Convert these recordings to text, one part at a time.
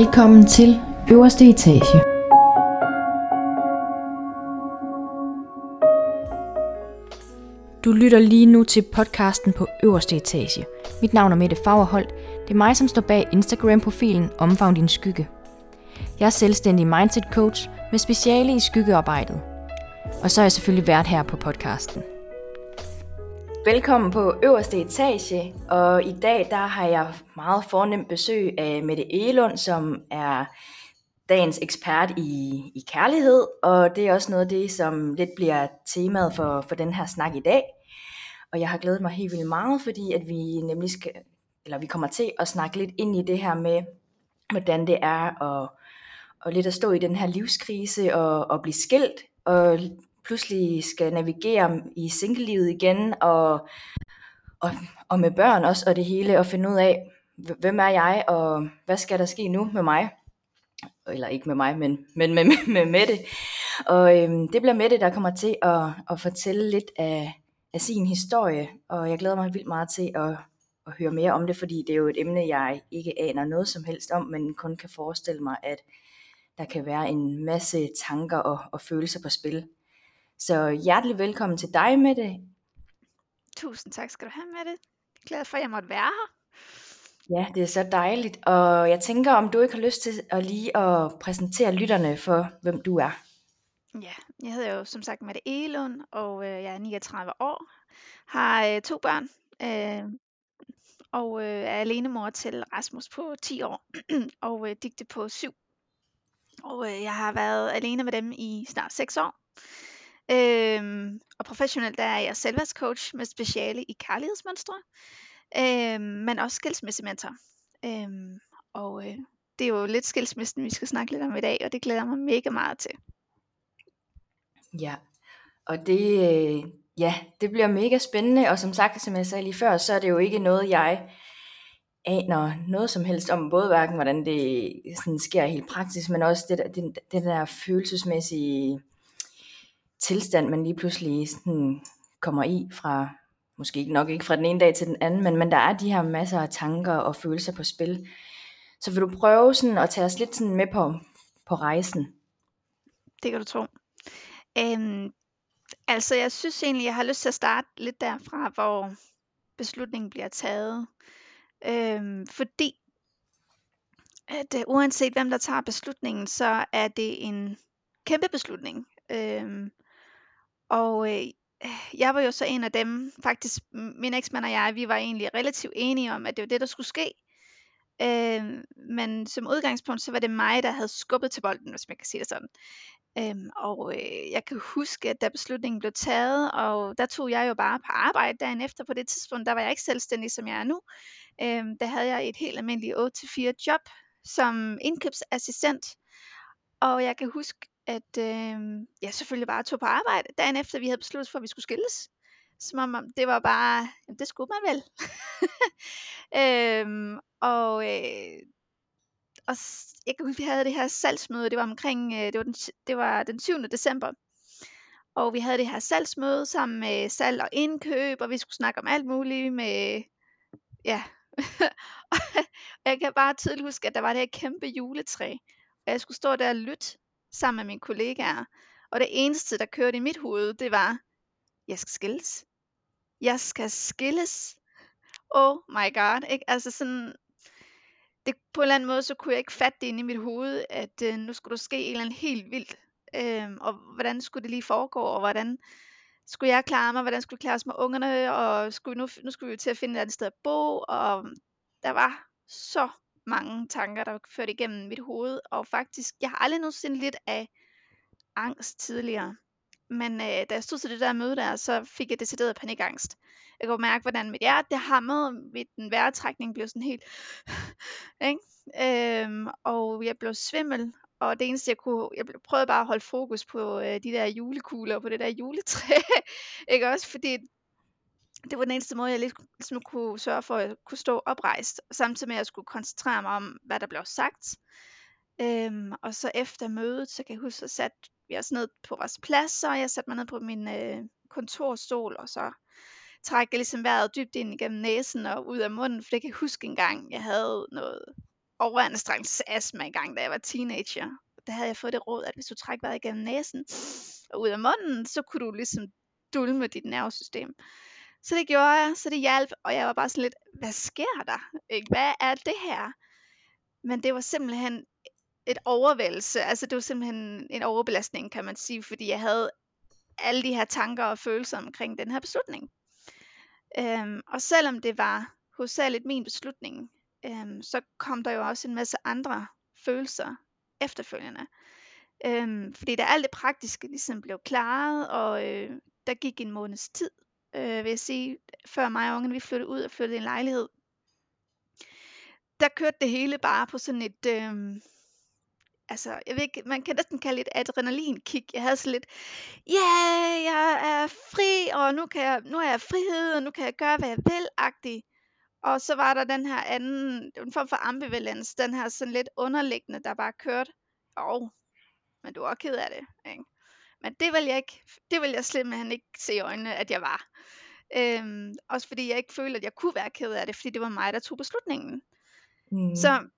Velkommen til øverste etage. Du lytter lige nu til podcasten på øverste etage. Mit navn er Mette Fagerholt. Det er mig, som står bag Instagram-profilen Omfavn din skygge. Jeg er selvstændig mindset coach med speciale i skyggearbejdet. Og så er jeg selvfølgelig vært her på podcasten. Velkommen på øverste etage, og i dag der har jeg meget fornemt besøg af Mette Elund, som er dagens ekspert i, i kærlighed, og det er også noget af det, som lidt bliver temaet for, for den her snak i dag. Og jeg har glædet mig helt vildt meget, fordi at vi nemlig skal, eller vi kommer til at snakke lidt ind i det her med, hvordan det er at, at lidt at stå i den her livskrise og, og blive skilt, og pludselig skal navigere i singlelivet igen, og, og, og med børn også, og det hele, og finde ud af, hvem er jeg, og hvad skal der ske nu med mig? Eller ikke med mig, men, men med, med, med Mette. Og øhm, det bliver Mette, der kommer til at, at fortælle lidt af, af sin historie, og jeg glæder mig vildt meget til at, at høre mere om det, fordi det er jo et emne, jeg ikke aner noget som helst om, men kun kan forestille mig, at der kan være en masse tanker og, og følelser på spil. Så hjertelig velkommen til dig, Mette. Tusind tak skal du have, Mette. Glad for, at jeg måtte være her. Ja, det er så dejligt. Og jeg tænker, om du ikke har lyst til at lige at præsentere lytterne for, hvem du er. Ja, jeg hedder jo som sagt Mette Elund, og øh, jeg er 39 år. Har øh, to børn, øh, og øh, er alenemor til Rasmus på 10 år, og øh, Digte på 7. Og øh, jeg har været alene med dem i snart 6 år. Øhm, og professionelt der er jeg selvværdscoach med speciale i kærlighedsmønstre, øhm, men også skilsmissementor. Øhm, og øh, det er jo lidt skilsmissen, vi skal snakke lidt om i dag, og det glæder jeg mig mega meget til. Ja, og det, øh, ja, det bliver mega spændende, og som sagt, som jeg sagde lige før, så er det jo ikke noget, jeg aner noget som helst om, både hverken hvordan det sådan sker helt praktisk, men også det der, den, den der følelsesmæssige tilstand, man lige pludselig sådan kommer i fra, måske nok ikke fra den ene dag til den anden, men, men der er de her masser af tanker og følelser på spil. Så vil du prøve sådan at tage os lidt sådan med på, på rejsen? Det kan du tro. Øhm, altså, jeg synes egentlig, jeg har lyst til at starte lidt derfra, hvor beslutningen bliver taget. Øhm, fordi at øh, uanset hvem der tager beslutningen, så er det en kæmpe beslutning. Øhm, og øh, jeg var jo så en af dem, faktisk min eksmand og jeg, vi var egentlig relativt enige om, at det var det, der skulle ske. Øh, men som udgangspunkt, så var det mig, der havde skubbet til bolden, hvis man kan sige det sådan. Øhm, og øh, jeg kan huske, at da beslutningen blev taget, og der tog jeg jo bare på arbejde dagen efter. På det tidspunkt, der var jeg ikke selvstændig, som jeg er nu. Øhm, der havde jeg et helt almindeligt 8-4 job som indkøbsassistent. Og jeg kan huske, at øh, jeg selvfølgelig bare tog på arbejde dagen efter, vi havde besluttet for, at vi skulle skilles. Som om det var bare, jamen, det skulle man vel. øhm, og øh, og jeg kan huske, vi havde det her salgsmøde, det var omkring, øh, det var den, det var den 7. december. Og vi havde det her salgsmøde sammen med salg og indkøb, og vi skulle snakke om alt muligt med, ja. og jeg kan bare tydeligt huske, at der var det her kæmpe juletræ, og jeg skulle stå der og lytte sammen med mine kollegaer. Og det eneste, der kørte i mit hoved, det var, jeg skal skilles. Jeg skal skilles. Oh my god, ikke? Altså sådan, det, på en eller anden måde, så kunne jeg ikke fatte det inde i mit hoved, at øh, nu skulle der ske en eller anden helt vildt. Øh, og hvordan skulle det lige foregå, og hvordan skulle jeg klare mig, hvordan skulle jeg klare os med ungerne, og skulle vi nu, nu skulle vi jo til at finde et andet sted at bo, og der var så mange tanker, der førte igennem mit hoved, og faktisk, jeg har aldrig nogensinde lidt af angst tidligere. Men øh, da jeg stod til det der møde der, så fik jeg decideret panikangst. Jeg kunne mærke, hvordan mit hjerte det hamrede, den vejrtrækning blev sådan helt, ikke? Øhm, og jeg blev svimmel, og det eneste jeg kunne, jeg prøvede bare at holde fokus på øh, de der julekugler, på det der juletræ, ikke også, fordi det var den eneste måde, jeg ligesom kunne sørge for at kunne stå oprejst, samtidig med at jeg skulle koncentrere mig om, hvad der blev sagt. Øhm, og så efter mødet, så kan jeg huske, at satte vi os ned på vores plads, og jeg satte mig ned på min øh, kontorstol, og så trak jeg ligesom vejret dybt ind igennem næsen og ud af munden, for det kan jeg huske engang, jeg havde noget overanstrengelsesastma i gang, da jeg var teenager. Der havde jeg fået det råd, at hvis du trækker vejret igennem næsen og ud af munden, så kunne du ligesom dulme dit nervesystem. Så det gjorde jeg, så det hjalp, og jeg var bare sådan lidt, hvad sker der? Ikke? Hvad er det her? Men det var simpelthen et overvældelse, altså det var simpelthen en overbelastning, kan man sige, fordi jeg havde alle de her tanker og følelser omkring den her beslutning. Øhm, og selvom det var hovedsageligt min beslutning, øhm, så kom der jo også en masse andre følelser efterfølgende. Øhm, fordi da alt det praktiske ligesom blev klaret, og øh, der gik en måneds tid, øh, vil jeg sige, før mig og ungen vi flyttede ud og flyttede i en lejlighed, der kørte det hele bare på sådan et, øh, altså, jeg ved ikke, man kan næsten kalde det et adrenalinkick. Jeg havde så lidt, ja, yeah, jeg er fri, og nu, kan jeg, nu er jeg frihed, og nu kan jeg gøre, hvad jeg vil, agtig. Og så var der den her anden, en form for ambivalens, den her sådan lidt underliggende, der bare kørte. Og, men du er også ked af det, ikke? Men det vil jeg ikke, det vil jeg simpelthen ikke se i øjnene, at jeg var. Øhm, også fordi jeg ikke følte, at jeg kunne være ked af det, fordi det var mig, der tog beslutningen. Mm. Så,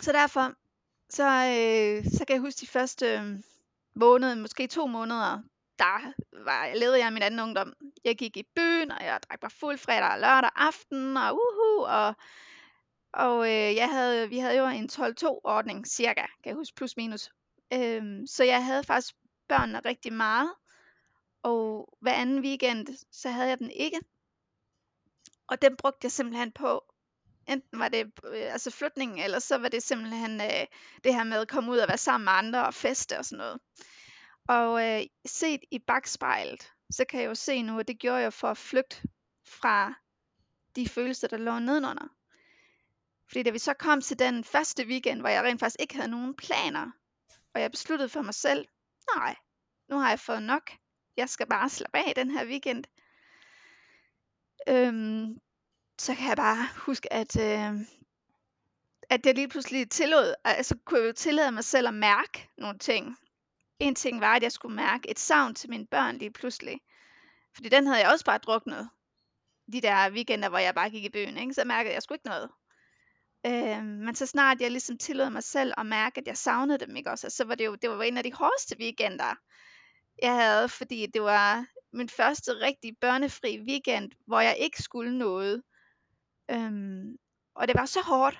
så derfor, så, øh, så kan jeg huske de første øh, måneder, måske to måneder, der var, jeg levede jeg min anden ungdom. Jeg gik i byen, og jeg drak mig fuld fredag og lørdag aften, og uhu, og, og øh, jeg havde, vi havde jo en 12-2-ordning, cirka, kan jeg huske, plus minus. Øhm, så jeg havde faktisk børnene rigtig meget, og hver anden weekend, så havde jeg den ikke. Og den brugte jeg simpelthen på enten var det øh, altså flytningen, eller så var det simpelthen øh, det her med at komme ud og være sammen med andre og feste og sådan noget. Og øh, set i bagspejlet, så kan jeg jo se nu, at det gjorde jeg for at flygte fra de følelser, der lå nedenunder. Fordi da vi så kom til den første weekend, hvor jeg rent faktisk ikke havde nogen planer, og jeg besluttede for mig selv, nej, nu har jeg fået nok. Jeg skal bare slappe af den her weekend. Øhm, så kan jeg bare huske, at, øh, at jeg lige pludselig tillod, altså kunne jeg jo tillade mig selv at mærke nogle ting. En ting var, at jeg skulle mærke et savn til mine børn lige pludselig. Fordi den havde jeg også bare druknet. De der weekender, hvor jeg bare gik i byen, ikke? så mærkede jeg sgu ikke noget. Øh, men så snart jeg ligesom tillod mig selv at mærke, at jeg savnede dem, ikke også? så var det jo det var en af de hårdeste weekender, jeg havde, fordi det var min første rigtig børnefri weekend, hvor jeg ikke skulle noget. Øhm, og det var så hårdt,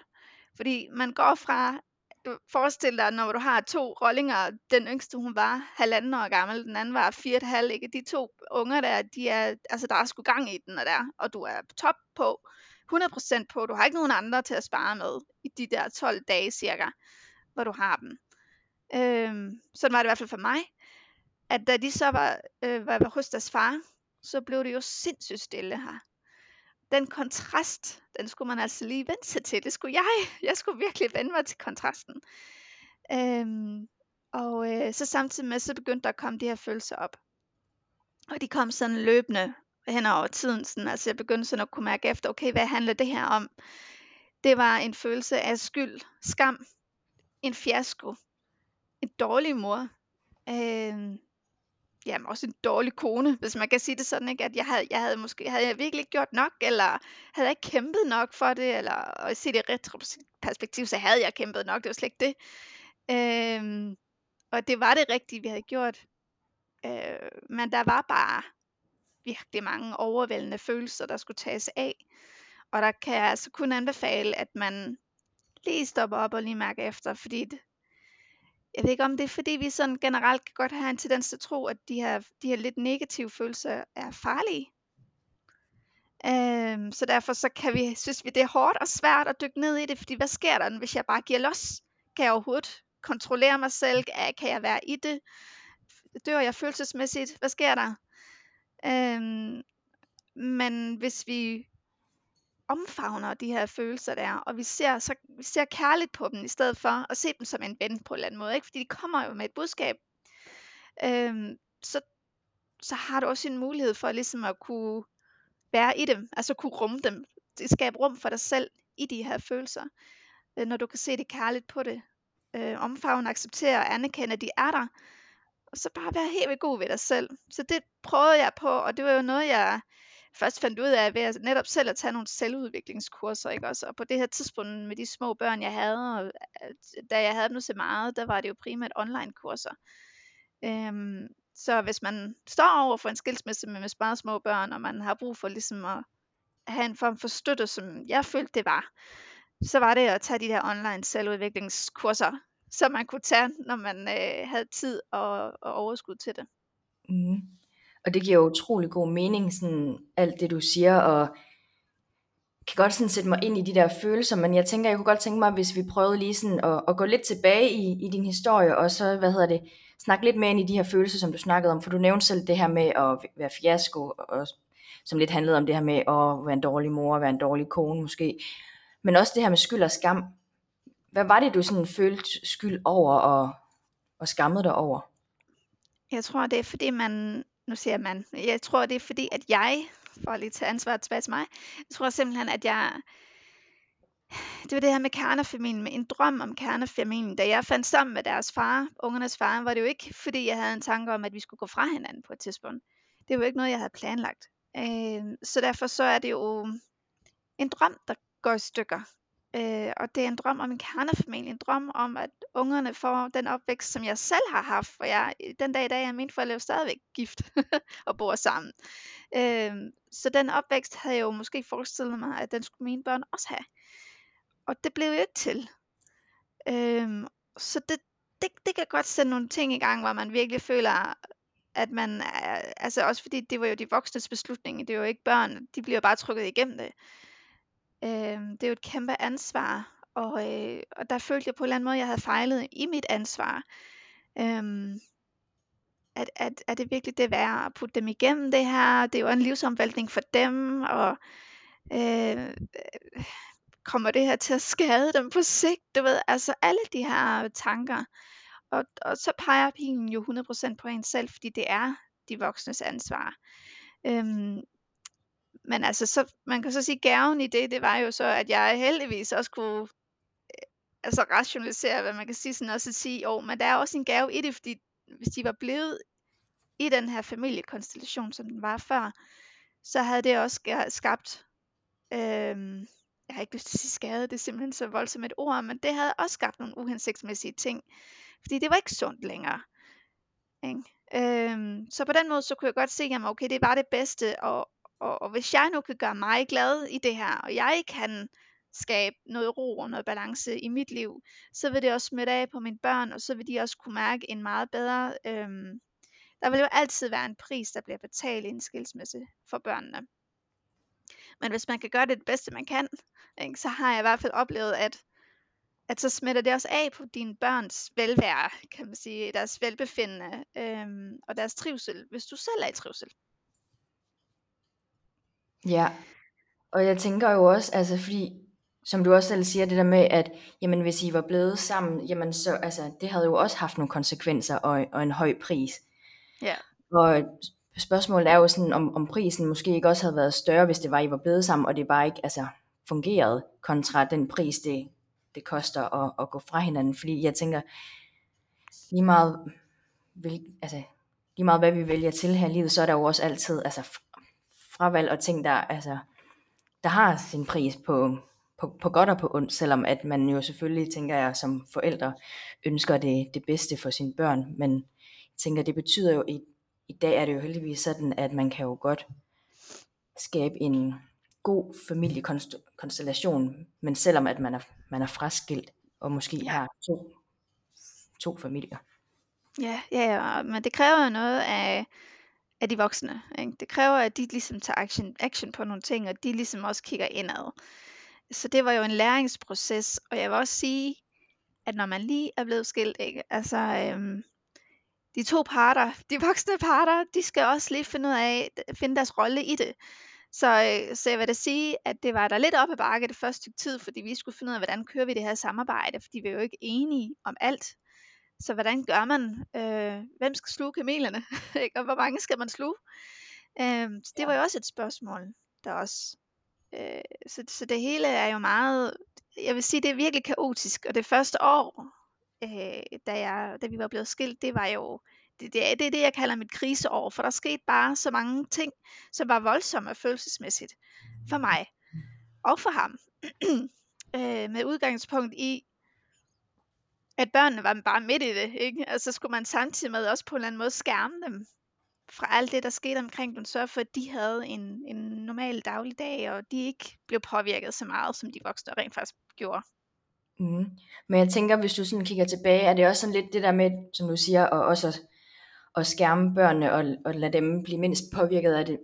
fordi man går fra, du forestiller dig, når du har to rollinger, den yngste hun var halvanden år gammel, den anden var fire og et halvt, ikke? de to unger der, de er, altså der er sgu gang i den og der, og du er top på, 100% på, du har ikke nogen andre til at spare med, i de der 12 dage cirka, hvor du har dem. Øhm, sådan var det i hvert fald for mig, at da de så var, øh, var hos deres far, så blev det jo sindssygt stille her den kontrast, den skulle man altså lige vende sig til. Det skulle jeg. Jeg skulle virkelig vende mig til kontrasten. Øhm, og øh, så samtidig med, så begyndte der at komme de her følelser op. Og de kom sådan løbende hen over tiden. Sådan, altså jeg begyndte sådan at kunne mærke efter, okay, hvad handler det her om? Det var en følelse af skyld, skam, en fiasko, en dårlig mor, øh, jamen også en dårlig kone, hvis man kan sige det sådan, ikke? at jeg havde, jeg havde måske, havde jeg virkelig ikke gjort nok, eller havde jeg ikke kæmpet nok for det, eller og se det i retroperspektiv, så havde jeg kæmpet nok, det var slet ikke det. Øh, og det var det rigtige, vi havde gjort. Øh, men der var bare virkelig mange overvældende følelser, der skulle tages af. Og der kan jeg altså kun anbefale, at man lige stopper op og lige mærker efter, fordi det, jeg ved ikke om det er fordi vi sådan generelt kan godt have en tendens til at tro, at de her, de her lidt negative følelser er farlige. Øhm, så derfor så kan vi, synes vi det er hårdt og svært at dykke ned i det, fordi hvad sker der, hvis jeg bare giver los? Kan jeg overhovedet kontrollere mig selv? Kan jeg være i det? Dør jeg følelsesmæssigt? Hvad sker der? Øhm, men hvis vi omfavner de her følelser der, og vi ser, så, vi ser kærligt på dem, i stedet for at se dem som en ven på en eller anden måde, ikke? fordi de kommer jo med et budskab, øhm, så, så har du også en mulighed for ligesom at kunne være i dem, altså kunne rumme dem, skabe rum for dig selv i de her følelser, øh, når du kan se det kærligt på det, øh, omfavne, acceptere og anerkende, at de er der, og så bare være helt vildt god ved dig selv. Så det prøvede jeg på, og det var jo noget, jeg først fandt ud af ved at netop selv at tage nogle selvudviklingskurser, ikke også? Og på det her tidspunkt med de små børn, jeg havde, og øh, da jeg havde dem nu så meget, der var det jo primært online kurser. Øhm, så hvis man står over for en skilsmisse med, med meget små børn, og man har brug for ligesom at have en form for støtte, som jeg følte det var, så var det at tage de her online selvudviklingskurser, som man kunne tage, når man øh, havde tid og, og overskud til det. Mm. Og det giver utrolig god mening, sådan alt det du siger, og kan godt sådan sætte mig ind i de der følelser, men jeg tænker, jeg kunne godt tænke mig, hvis vi prøvede lige sådan at, at gå lidt tilbage i, i din historie, og så, hvad hedder det, snakke lidt mere ind i de her følelser, som du snakkede om, for du nævnte selv det her med at være fiasko, og, som lidt handlede om det her med at være en dårlig mor, være en dårlig kone måske, men også det her med skyld og skam. Hvad var det, du sådan følte skyld over og, og skammede dig over? Jeg tror, det er fordi man, nu siger man, jeg tror, det er fordi, at jeg, for at lige tage ansvar tilbage til mig, jeg tror simpelthen, at jeg, det var det her med kernefamilien, med en drøm om kernefamilien. Da jeg fandt sammen med deres far, ungernes far, var det jo ikke, fordi jeg havde en tanke om, at vi skulle gå fra hinanden på et tidspunkt. Det var jo ikke noget, jeg havde planlagt. Øh, så derfor så er det jo en drøm, der går i stykker. Øh, og det er en drøm om en kernefamilie, en drøm om, at ungerne får den opvækst, som jeg selv har haft, for jeg, den dag i dag er mine forældre jo stadigvæk gift og bor sammen. Øh, så den opvækst havde jeg jo måske forestillet mig, at den skulle mine børn også have. Og det blev jo ikke til. Øh, så det, det, det kan godt sætte nogle ting i gang, hvor man virkelig føler, at man, altså også fordi det var jo de voksnes beslutning, det var jo ikke børn, de bliver bare trykket igennem det. Øh, det er jo et kæmpe ansvar, og, øh, og der følte jeg på en eller anden måde, at jeg havde fejlet i mit ansvar. Øh, at, at, er det virkelig det værd at putte dem igennem det her? Det er jo en livsomvæltning for dem, og øh, kommer det her til at skade dem på sigt? Du ved, altså alle de her tanker. Og, og så peger pilen jo 100% på en selv, fordi det er de voksnes ansvar. Øhm, men altså, så, man kan så sige, gaven i det, det var jo så, at jeg heldigvis også kunne øh, altså rationalisere, hvad man kan sige, sådan også at sige, åh, men der er også en gave i det, fordi hvis de var blevet i den her familiekonstellation, som den var før, så havde det også skabt, øh, jeg har ikke lyst til at sige skade, det er simpelthen så voldsomt et ord, men det havde også skabt nogle uhensigtsmæssige ting, fordi det var ikke sundt længere. Ikke? Øhm, så på den måde, så kunne jeg godt se, at okay, det var det bedste, og, og, og hvis jeg nu kan gøre mig glad i det her, og jeg kan skabe noget ro og noget balance i mit liv, så vil det også smitte af på mine børn, og så vil de også kunne mærke en meget bedre, øhm, der vil jo altid være en pris, der bliver betalt i en skilsmisse for børnene. Men hvis man kan gøre det det bedste, man kan, ikke, så har jeg i hvert fald oplevet, at, at så smitter det også af på dine børns velvære, kan man sige, deres velbefindende øhm, og deres trivsel, hvis du selv er i trivsel. Ja, og jeg tænker jo også, altså fordi, som du også selv siger, det der med, at jamen, hvis I var blevet sammen, jamen så, altså, det havde jo også haft nogle konsekvenser og, og en høj pris. Ja. Og spørgsmålet er jo sådan, om, om prisen måske ikke også havde været større, hvis det var, I var blevet sammen, og det bare ikke altså, fungerede, kontra den pris, det, det koster at, at gå fra hinanden. Fordi jeg tænker, lige meget, vil, altså, lige meget hvad vi vælger til her i livet, så er der jo også altid altså, fravalg og ting, der, altså, der har sin pris på, på, på godt og på ondt, selvom at man jo selvfølgelig, tænker jeg, som forældre ønsker det, det bedste for sine børn, men jeg tænker, det betyder jo, i, i dag er det jo heldigvis sådan, at man kan jo godt skabe en god familiekonstellation, men selvom at man er, man er fraskilt, og måske ja. har to, to familier. Ja, ja, ja, men det kræver jo noget af, af de voksne. Ikke? Det kræver, at de ligesom tager action, action på nogle ting, og de ligesom også kigger indad. Så det var jo en læringsproces, og jeg vil også sige, at når man lige er blevet skilt, ikke? altså øhm, de to parter, de voksne parter, de skal også lige finde ud af, finde deres rolle i det. Så, øh, så jeg vil da sige, at det var der lidt op ad bakke det første stykke tid, fordi vi skulle finde ud af, hvordan kører vi det her samarbejde, fordi vi er jo ikke enige om alt. Så hvordan gør man? Øh, hvem skal sluge kamelerne? og hvor mange skal man sluge? Øh, så det var jo også et spørgsmål, der også. Øh, så, så det hele er jo meget, jeg vil sige, det er virkelig kaotisk. Og det første år, øh, da, jeg, da vi var blevet skilt, det var jo det, det, er, det er det, jeg kalder mit kriseår, for der skete bare så mange ting, som var voldsomme følelsesmæssigt for mig og for ham. øh, med udgangspunkt i, at børnene var bare midt i det, ikke? Altså skulle man samtidig med også på en eller anden måde skærme dem fra alt det, der skete omkring dem, sørge for, at de havde en, en normal dagligdag, og de ikke blev påvirket så meget, som de voksne rent faktisk gjorde. Mm. Men jeg tænker, hvis du sådan kigger tilbage, er det også sådan lidt det der med, som du siger, og også at, at skærme børnene og, og lade dem blive mindst påvirket af det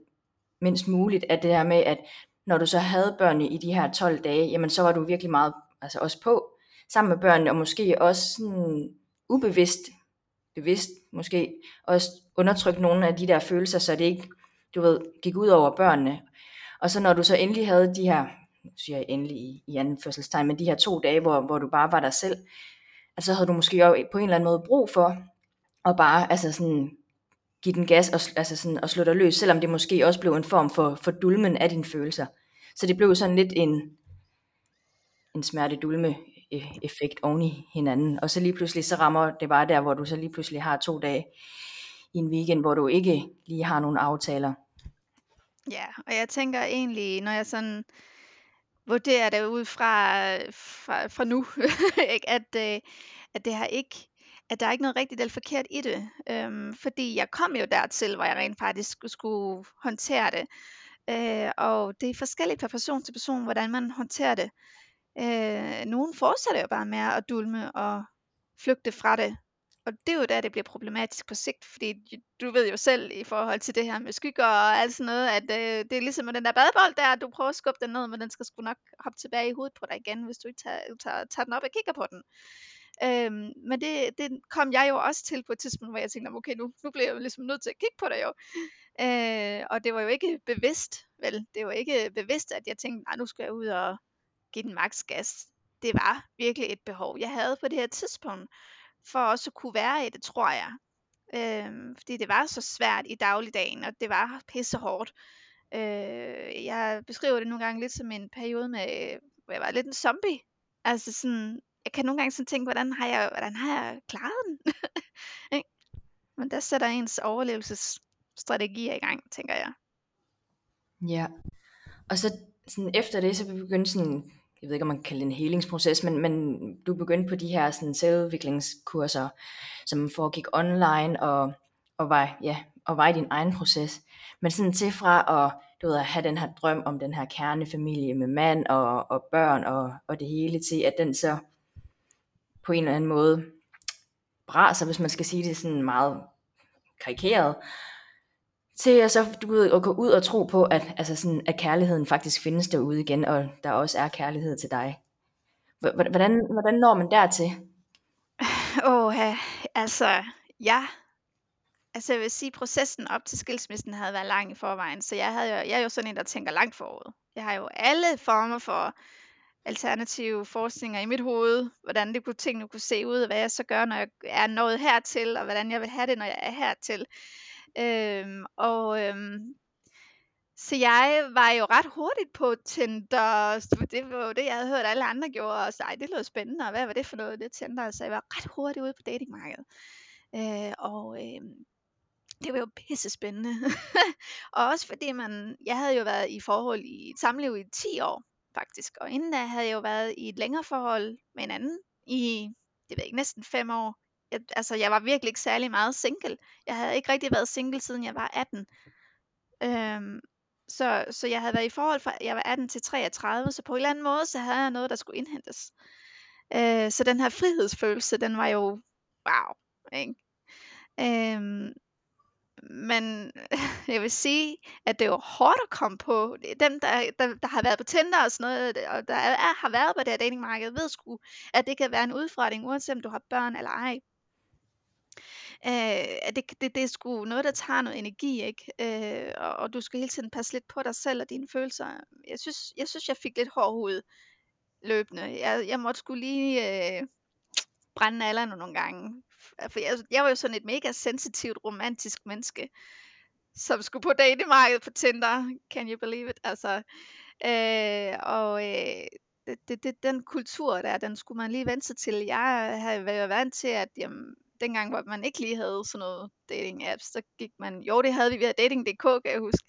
mindst muligt, at det der med, at når du så havde børnene i de her 12 dage, jamen så var du virkelig meget altså også på sammen med børnene, og måske også sådan ubevidst, bevidst måske, også undertrykke nogle af de der følelser, så det ikke, du ved, gik ud over børnene. Og så når du så endelig havde de her, nu siger jeg endelig i, i anførselstegn, men de her to dage, hvor, hvor du bare var dig selv, altså havde du måske også på en eller anden måde brug for, at bare altså sådan, give den gas og, altså sådan, og slå dig løs, selvom det måske også blev en form for, for dulmen af dine følelser. Så det blev sådan lidt en, en smertedulme Øh, effekt oven i hinanden. Og så lige pludselig så rammer det bare der, hvor du så lige pludselig har to dage i en weekend, hvor du ikke lige har nogen aftaler. Ja, og jeg tænker egentlig, når jeg sådan vurderer det ud fra, fra, fra nu, ikke, at, øh, at det har ikke at der er ikke noget rigtigt eller forkert i det. Øhm, fordi jeg kom jo dertil, hvor jeg rent faktisk skulle, skulle håndtere det. Øh, og det er forskelligt fra person til person, hvordan man håndterer det. Øh, nogen fortsætter jo bare med at dulme og flygte fra det. Og det er jo der, det bliver problematisk på sigt, fordi du ved jo selv i forhold til det her med skygger og alt sådan noget, at øh, det er ligesom med den der badebold der, du prøver at skubbe den ned, men den skal sgu nok hoppe tilbage i hovedet på dig igen, hvis du ikke tager, tager, tager den op og kigger på den. Øhm, men det, det kom jeg jo også til på et tidspunkt, hvor jeg tænkte, okay, nu, nu bliver jeg jo ligesom nødt til at kigge på det jo. Øh, og det var jo ikke bevidst, vel? Det var ikke bevidst, at jeg tænkte, nej, nu skal jeg ud og give den maks gas. Det var virkelig et behov, jeg havde på det her tidspunkt, for også at kunne være i det, tror jeg. Øh, fordi det var så svært i dagligdagen, og det var pisse hårdt. Øh, jeg beskriver det nogle gange lidt som en periode med, hvor jeg var lidt en zombie. Altså sådan, jeg kan nogle gange sådan tænke, hvordan har jeg, hvordan har jeg klaret den? Men der sætter ens overlevelsesstrategier i gang, tænker jeg. Ja. Og så sådan efter det, så begyndte sådan, jeg ved ikke, om man kan kalde det en helingsproces, men, men du begyndte på de her sådan, selvudviklingskurser, som foregik online og, og, var, ja, og var i din egen proces. Men sådan til fra at, du ved, at have den her drøm om den her kernefamilie med mand og, og børn og, og det hele til, at den så på en eller anden måde braser, hvis man skal sige det sådan meget karikeret, til at, så, du ved, at gå ud og tro på, at, altså sådan, at kærligheden faktisk findes derude igen, og der også er kærlighed til dig. Hvordan, hvordan når man dertil? Åh, oh, altså, ja. Altså jeg vil sige, at processen op til skilsmissen havde været lang i forvejen, så jeg, havde jo, jeg er jo sådan en, der tænker langt forud. Jeg har jo alle former for alternative forskninger i mit hoved, hvordan det kunne tingene kunne se ud, og hvad jeg så gør, når jeg er nået hertil, og hvordan jeg vil have det, når jeg er hertil. Øhm, og øhm, så jeg var jo ret hurtigt på Tinder. Det var jo det, jeg havde hørt alle andre gjorde. Og så, ej, det lød spændende. Og hvad var det for noget, det Tinder? Så jeg var ret hurtigt ude på datingmarkedet. Øh, og øh, det var jo pisse spændende. og også fordi man, jeg havde jo været i forhold i et samliv i 10 år faktisk. Og inden da havde jeg jo været i et længere forhold med en anden i, det ved ikke, næsten 5 år. Jeg, altså, jeg var virkelig ikke særlig meget single. Jeg havde ikke rigtig været single, siden jeg var 18. Øhm, så, så jeg havde været i forhold fra, jeg var 18 til 33, så på en eller anden måde, så havde jeg noget, der skulle indhentes. Øh, så den her frihedsfølelse, den var jo, wow, ikke? Øhm, men jeg vil sige, at det er jo hårdt at komme på. Dem, der, der, der har været på Tinder og sådan noget, og der er, har været på det her datingmarked, ved sgu, at det kan være en udfordring, uanset om du har børn eller ej. Øh, det, det, det er sgu noget, der tager noget energi, ikke? Øh, og, og du skal hele tiden passe lidt på dig selv og dine følelser. Jeg synes, jeg, synes, jeg fik lidt hård hud løbende. Jeg, jeg måtte skulle lige øh, brænde alderne nogle gange. For jeg, jeg var jo sådan et mega sensitivt, romantisk menneske, som skulle på datemarkedet på Tinder. Can you believe it? Altså, øh, og øh, det, det, det, den kultur der, den skulle man lige vente sig til. Jeg havde været vant til, at jamen, dengang, hvor man ikke lige havde sådan noget dating apps, så gik man, jo det havde vi via dating.dk, kan jeg huske.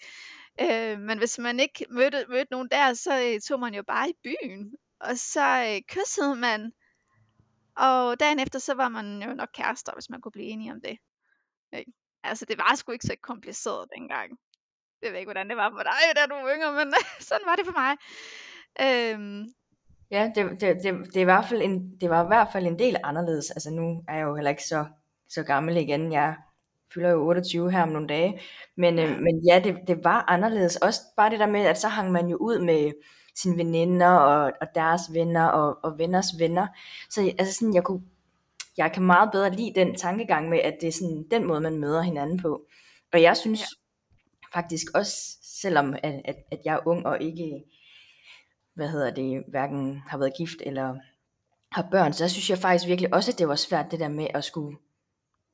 Øh, men hvis man ikke mødte, mødte nogen der, så øh, tog man jo bare i byen, og så øh, kyssede man, og dagen efter, så var man jo nok kærester, hvis man kunne blive enige om det. Øh, Altså, det var sgu ikke så kompliceret dengang. Jeg ved ikke, hvordan det var for dig, da du var yngre, men sådan var det for mig. Øhm, Ja, det, det, det, det, er i hvert fald en, det var i hvert fald en del anderledes. Altså nu er jeg jo heller ikke så, så gammel igen. Jeg fylder jo 28 her om nogle dage. Men, øh, men ja, det, det var anderledes. Også bare det der med, at så hang man jo ud med sine veninder og, og deres venner og, og venners venner. Så altså sådan, jeg kunne jeg kan meget bedre lide den tankegang med, at det er sådan den måde, man møder hinanden på. Og jeg synes ja. faktisk også, selvom at, at, at jeg er ung og ikke, hvad hedder det, hverken har været gift eller har børn, så synes jeg faktisk virkelig også, at det var svært det der med at skulle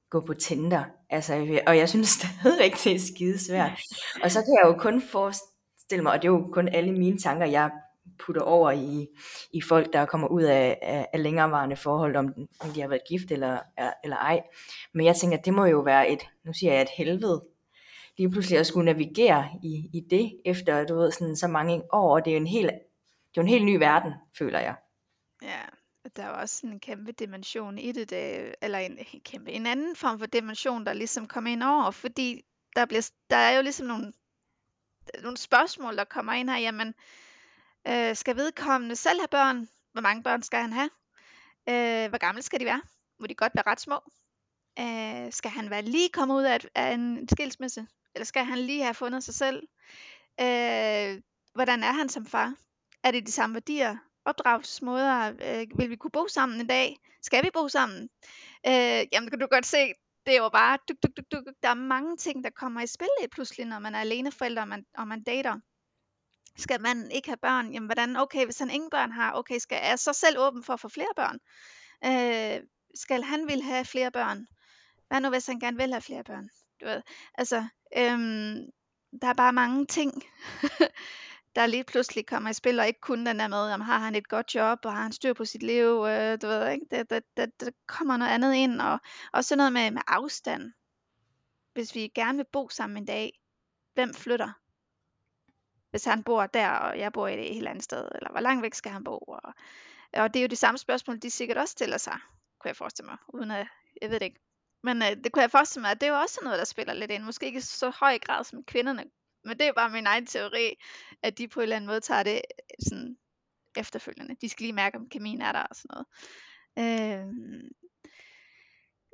gå på Tinder. Altså, og jeg synes stadigvæk, det er skide svært. Og så kan jeg jo kun forestille mig, og det er jo kun alle mine tanker, jeg putter over i, i folk, der kommer ud af, af, af længerevarende forhold, om, om de har været gift eller, eller ej. Men jeg tænker, at det må jo være et, nu siger jeg et helvede, lige pludselig at skulle navigere i, i det, efter du ved, sådan, så mange år, og det er jo en helt, det er en helt ny verden, føler jeg. Ja, der er også en kæmpe dimension i det, det eller en, en kæmpe, en anden form for dimension, der ligesom kommer ind over, fordi der, bliver, der er jo ligesom nogle, nogle spørgsmål, der kommer ind her, jamen, Øh, skal vedkommende selv have børn? Hvor mange børn skal han have? Øh, hvor gamle skal de være? Må de godt være ret små? Øh, skal han være lige kommet ud af, et, af en skilsmisse? Eller skal han lige have fundet sig selv? Øh, hvordan er han som far? Er det de samme værdier? opdragsmåder? Øh, vil vi kunne bo sammen en dag? Skal vi bo sammen? Øh, jamen, kan du godt se, det er jo bare, duk, duk, duk, duk. der er mange ting, der kommer i spil pludselig, når man er aleneforælder, og man, og man dater skal man ikke have børn, jamen hvordan, okay, hvis han ingen børn har, okay, skal er så selv åben for at få flere børn? Øh, skal han vil have flere børn? Hvad nu, hvis han gerne vil have flere børn? Du ved, altså, øhm, der er bare mange ting, der lige pludselig kommer i spil, og ikke kun den der med, om har han et godt job, og har han styr på sit liv, øh, du ved, ikke? Der, der, der, der kommer noget andet ind, og også noget med, med afstand. Hvis vi gerne vil bo sammen en dag, hvem flytter? hvis han bor der, og jeg bor i et helt andet sted, eller hvor langt væk skal han bo? Og, og det er jo de samme spørgsmål, de sikkert også stiller sig, kunne jeg forestille mig, uden at, jeg ved det ikke. Men øh, det kunne jeg forestille mig, at det er jo også noget, der spiller lidt ind. Måske ikke i så høj grad som kvinderne, men det er bare min egen teori, at de på en eller anden måde tager det øh, sådan efterfølgende. De skal lige mærke, om kemien er der og sådan noget. Øh,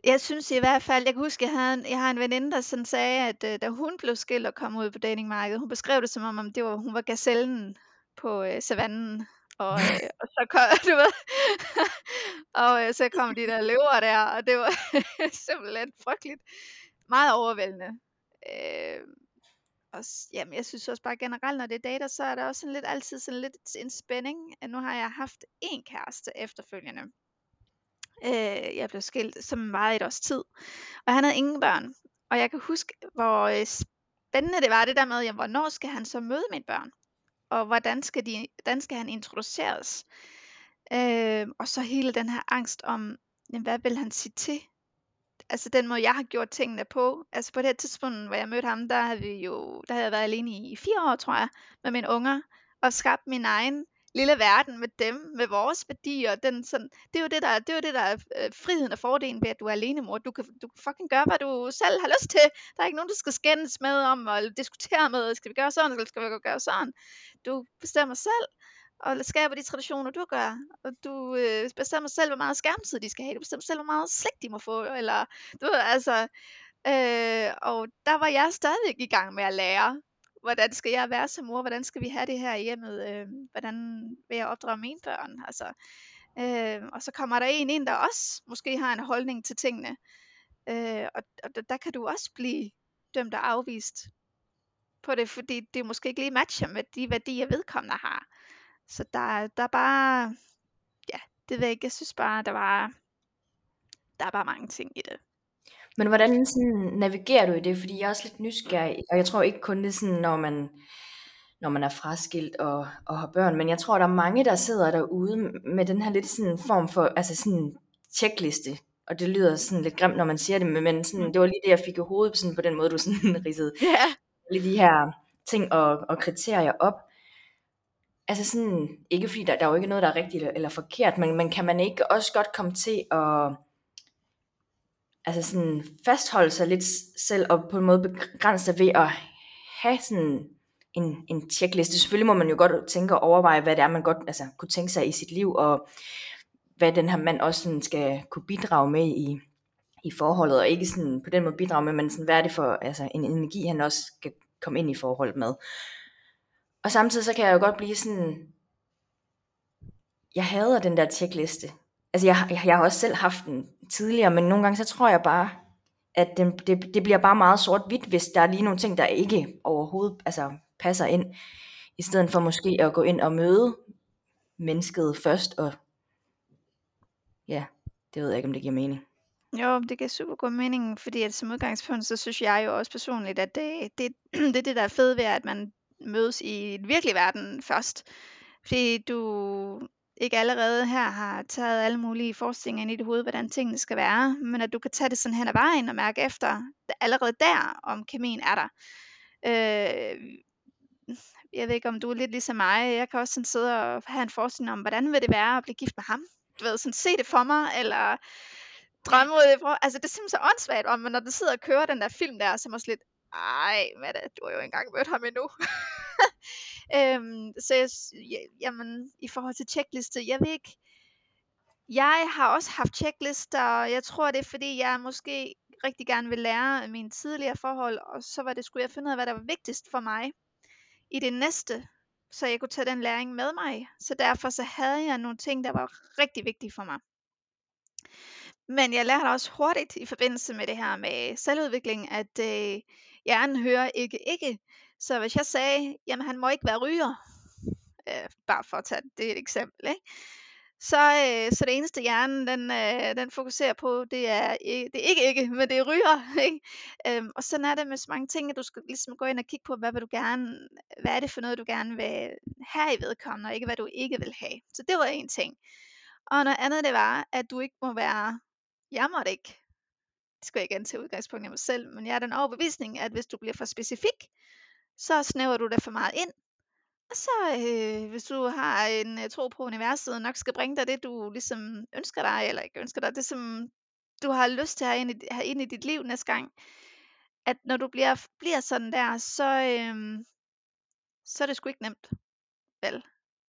jeg synes i hvert fald, jeg kan huske, jeg, havde en, jeg har en veninde, der sådan sagde, at øh, da hun blev skilt og kom ud på datingmarkedet, hun beskrev det som om, om det var, hun var gazellen på øh, savannen. Og, øh, og så kom, du ved, og øh, så kom de der løver der, og det var simpelthen frygteligt. Meget overvældende. Øh, og, jamen, jeg synes også bare generelt, når det er dater, så er der også sådan lidt, altid sådan lidt en spænding. Nu har jeg haft en kæreste efterfølgende, Øh, jeg blev skilt, som var et års tid. Og han havde ingen børn. Og jeg kan huske, hvor øh, spændende det var, det der med, jamen, hvornår skal han så møde mine børn? Og hvordan skal, de, hvordan skal han introduceres? Øh, og så hele den her angst om, jamen, hvad vil han sige til? Altså den måde, jeg har gjort tingene på. Altså på det her tidspunkt, hvor jeg mødte ham, der havde, vi jo, der havde jeg været alene i, fire år, tror jeg, med mine unger. Og skabt min egen lille verden med dem, med vores værdier. Den, sådan, det er jo det, der, det er, jo det, der er øh, friheden og fordelen ved, at du er alene mor. Du kan, du kan fucking gøre, hvad du selv har lyst til. Der er ikke nogen, du skal skændes med om, og diskutere med, skal vi gøre sådan, eller skal vi gøre sådan. Du bestemmer selv, og skaber de traditioner, du gør. Og du øh, bestemmer selv, hvor meget skærmtid de skal have. Du bestemmer selv, hvor meget slik de må få. Eller, du ved, altså, øh, og der var jeg stadig i gang med at lære hvordan skal jeg være som mor? Hvordan skal vi have det her i hjemmet? Øh, hvordan vil jeg opdrage mine børn? Altså, øh, og så kommer der en ind, der også måske har en holdning til tingene. Øh, og, og der, der kan du også blive dømt og afvist på det, fordi det måske ikke lige matcher med de værdier, vedkommende har. Så der, der er bare, ja, det ved jeg ikke, jeg synes bare, der var, der er bare mange ting i det. Men hvordan sådan navigerer du i det? Fordi jeg er også lidt nysgerrig, og jeg tror ikke kun det sådan, når man, når man er fraskilt og, og har børn, men jeg tror, der er mange, der sidder derude med den her lidt sådan form for, altså sådan checkliste, og det lyder sådan lidt grimt, når man siger det, men, men sådan, Mm. det var lige det, jeg fik i hovedet sådan på den måde, du sådan ridsede Ja. alle de her ting og, og kriterier op. Altså sådan, ikke fordi der, der er jo ikke noget, der er rigtigt eller, eller forkert, men, men kan man ikke også godt komme til at altså sådan fastholde sig lidt selv og på en måde begrænse sig ved at have sådan en, en checkliste. Selvfølgelig må man jo godt tænke og overveje, hvad det er, man godt altså, kunne tænke sig i sit liv, og hvad den her mand også sådan skal kunne bidrage med i, i forholdet, og ikke sådan på den måde bidrage med, men sådan, hvad er det for altså, en energi, han også skal komme ind i forholdet med. Og samtidig så kan jeg jo godt blive sådan, jeg hader den der tjekliste. Altså jeg, jeg, jeg har også selv haft den tidligere, men nogle gange så tror jeg bare, at den, det, det bliver bare meget sort-hvidt, hvis der er lige nogle ting, der ikke overhovedet altså, passer ind, i stedet for måske at gå ind og møde mennesket først, og ja, det ved jeg ikke, om det giver mening. Jo, det giver super god mening, fordi at som udgangspunkt, så synes jeg jo også personligt, at det, det, det er det, der er fedt ved, at man mødes i den virkelige verden først. Fordi du ikke allerede her har taget alle mulige forestillinger ind i dit hoved, hvordan tingene skal være, men at du kan tage det sådan hen ad vejen og mærke efter, allerede der, om kemien er der. Øh, jeg ved ikke, om du er lidt ligesom mig. Jeg kan også sådan sidde og have en forestilling om, hvordan vil det være at blive gift med ham? Du ved, sådan se det for mig, eller drømme ud. Altså, det er simpelthen så åndssvagt om, men når du sidder og kører den der film der, så er man også lidt, ej, Mette, du har jo engang mødt ham endnu. øhm, så jeg, jamen, i forhold til checkliste, jeg ved ikke, jeg har også haft checklister, og jeg tror, det er fordi, jeg måske rigtig gerne vil lære af mine tidligere forhold, og så var det, skulle jeg finde ud af, hvad der var vigtigst for mig i det næste, så jeg kunne tage den læring med mig. Så derfor så havde jeg nogle ting, der var rigtig vigtige for mig. Men jeg lærte også hurtigt i forbindelse med det her med selvudvikling, at øh, hjernen hører ikke ikke. Så hvis jeg sagde, jamen han må ikke være ryger, øh, bare for at tage det et eksempel, ikke? Så, øh, så det eneste hjernen den, øh, den fokuserer på, det er, det er ikke ikke, men det er ryger. Ikke? Øhm, og sådan er det med så mange ting, at du skal ligesom gå ind og kigge på, hvad vil du gerne, hvad er det for noget, du gerne vil have i vedkommende, og ikke hvad du ikke vil have. Så det var en ting. Og noget andet det var, at du ikke må være, jeg måtte ikke, skal jeg igen til udgangspunkt i mig selv, men jeg er den overbevisning, at hvis du bliver for specifik, så snæver du det for meget ind, og så øh, hvis du har en øh, tro på universet, og nok skal bringe dig det, du ligesom ønsker dig, eller ikke ønsker dig, det som du har lyst til at have ind i, have ind i dit liv næste gang, at når du bliver, bliver sådan der, så, øh, så er det sgu ikke nemt, vel?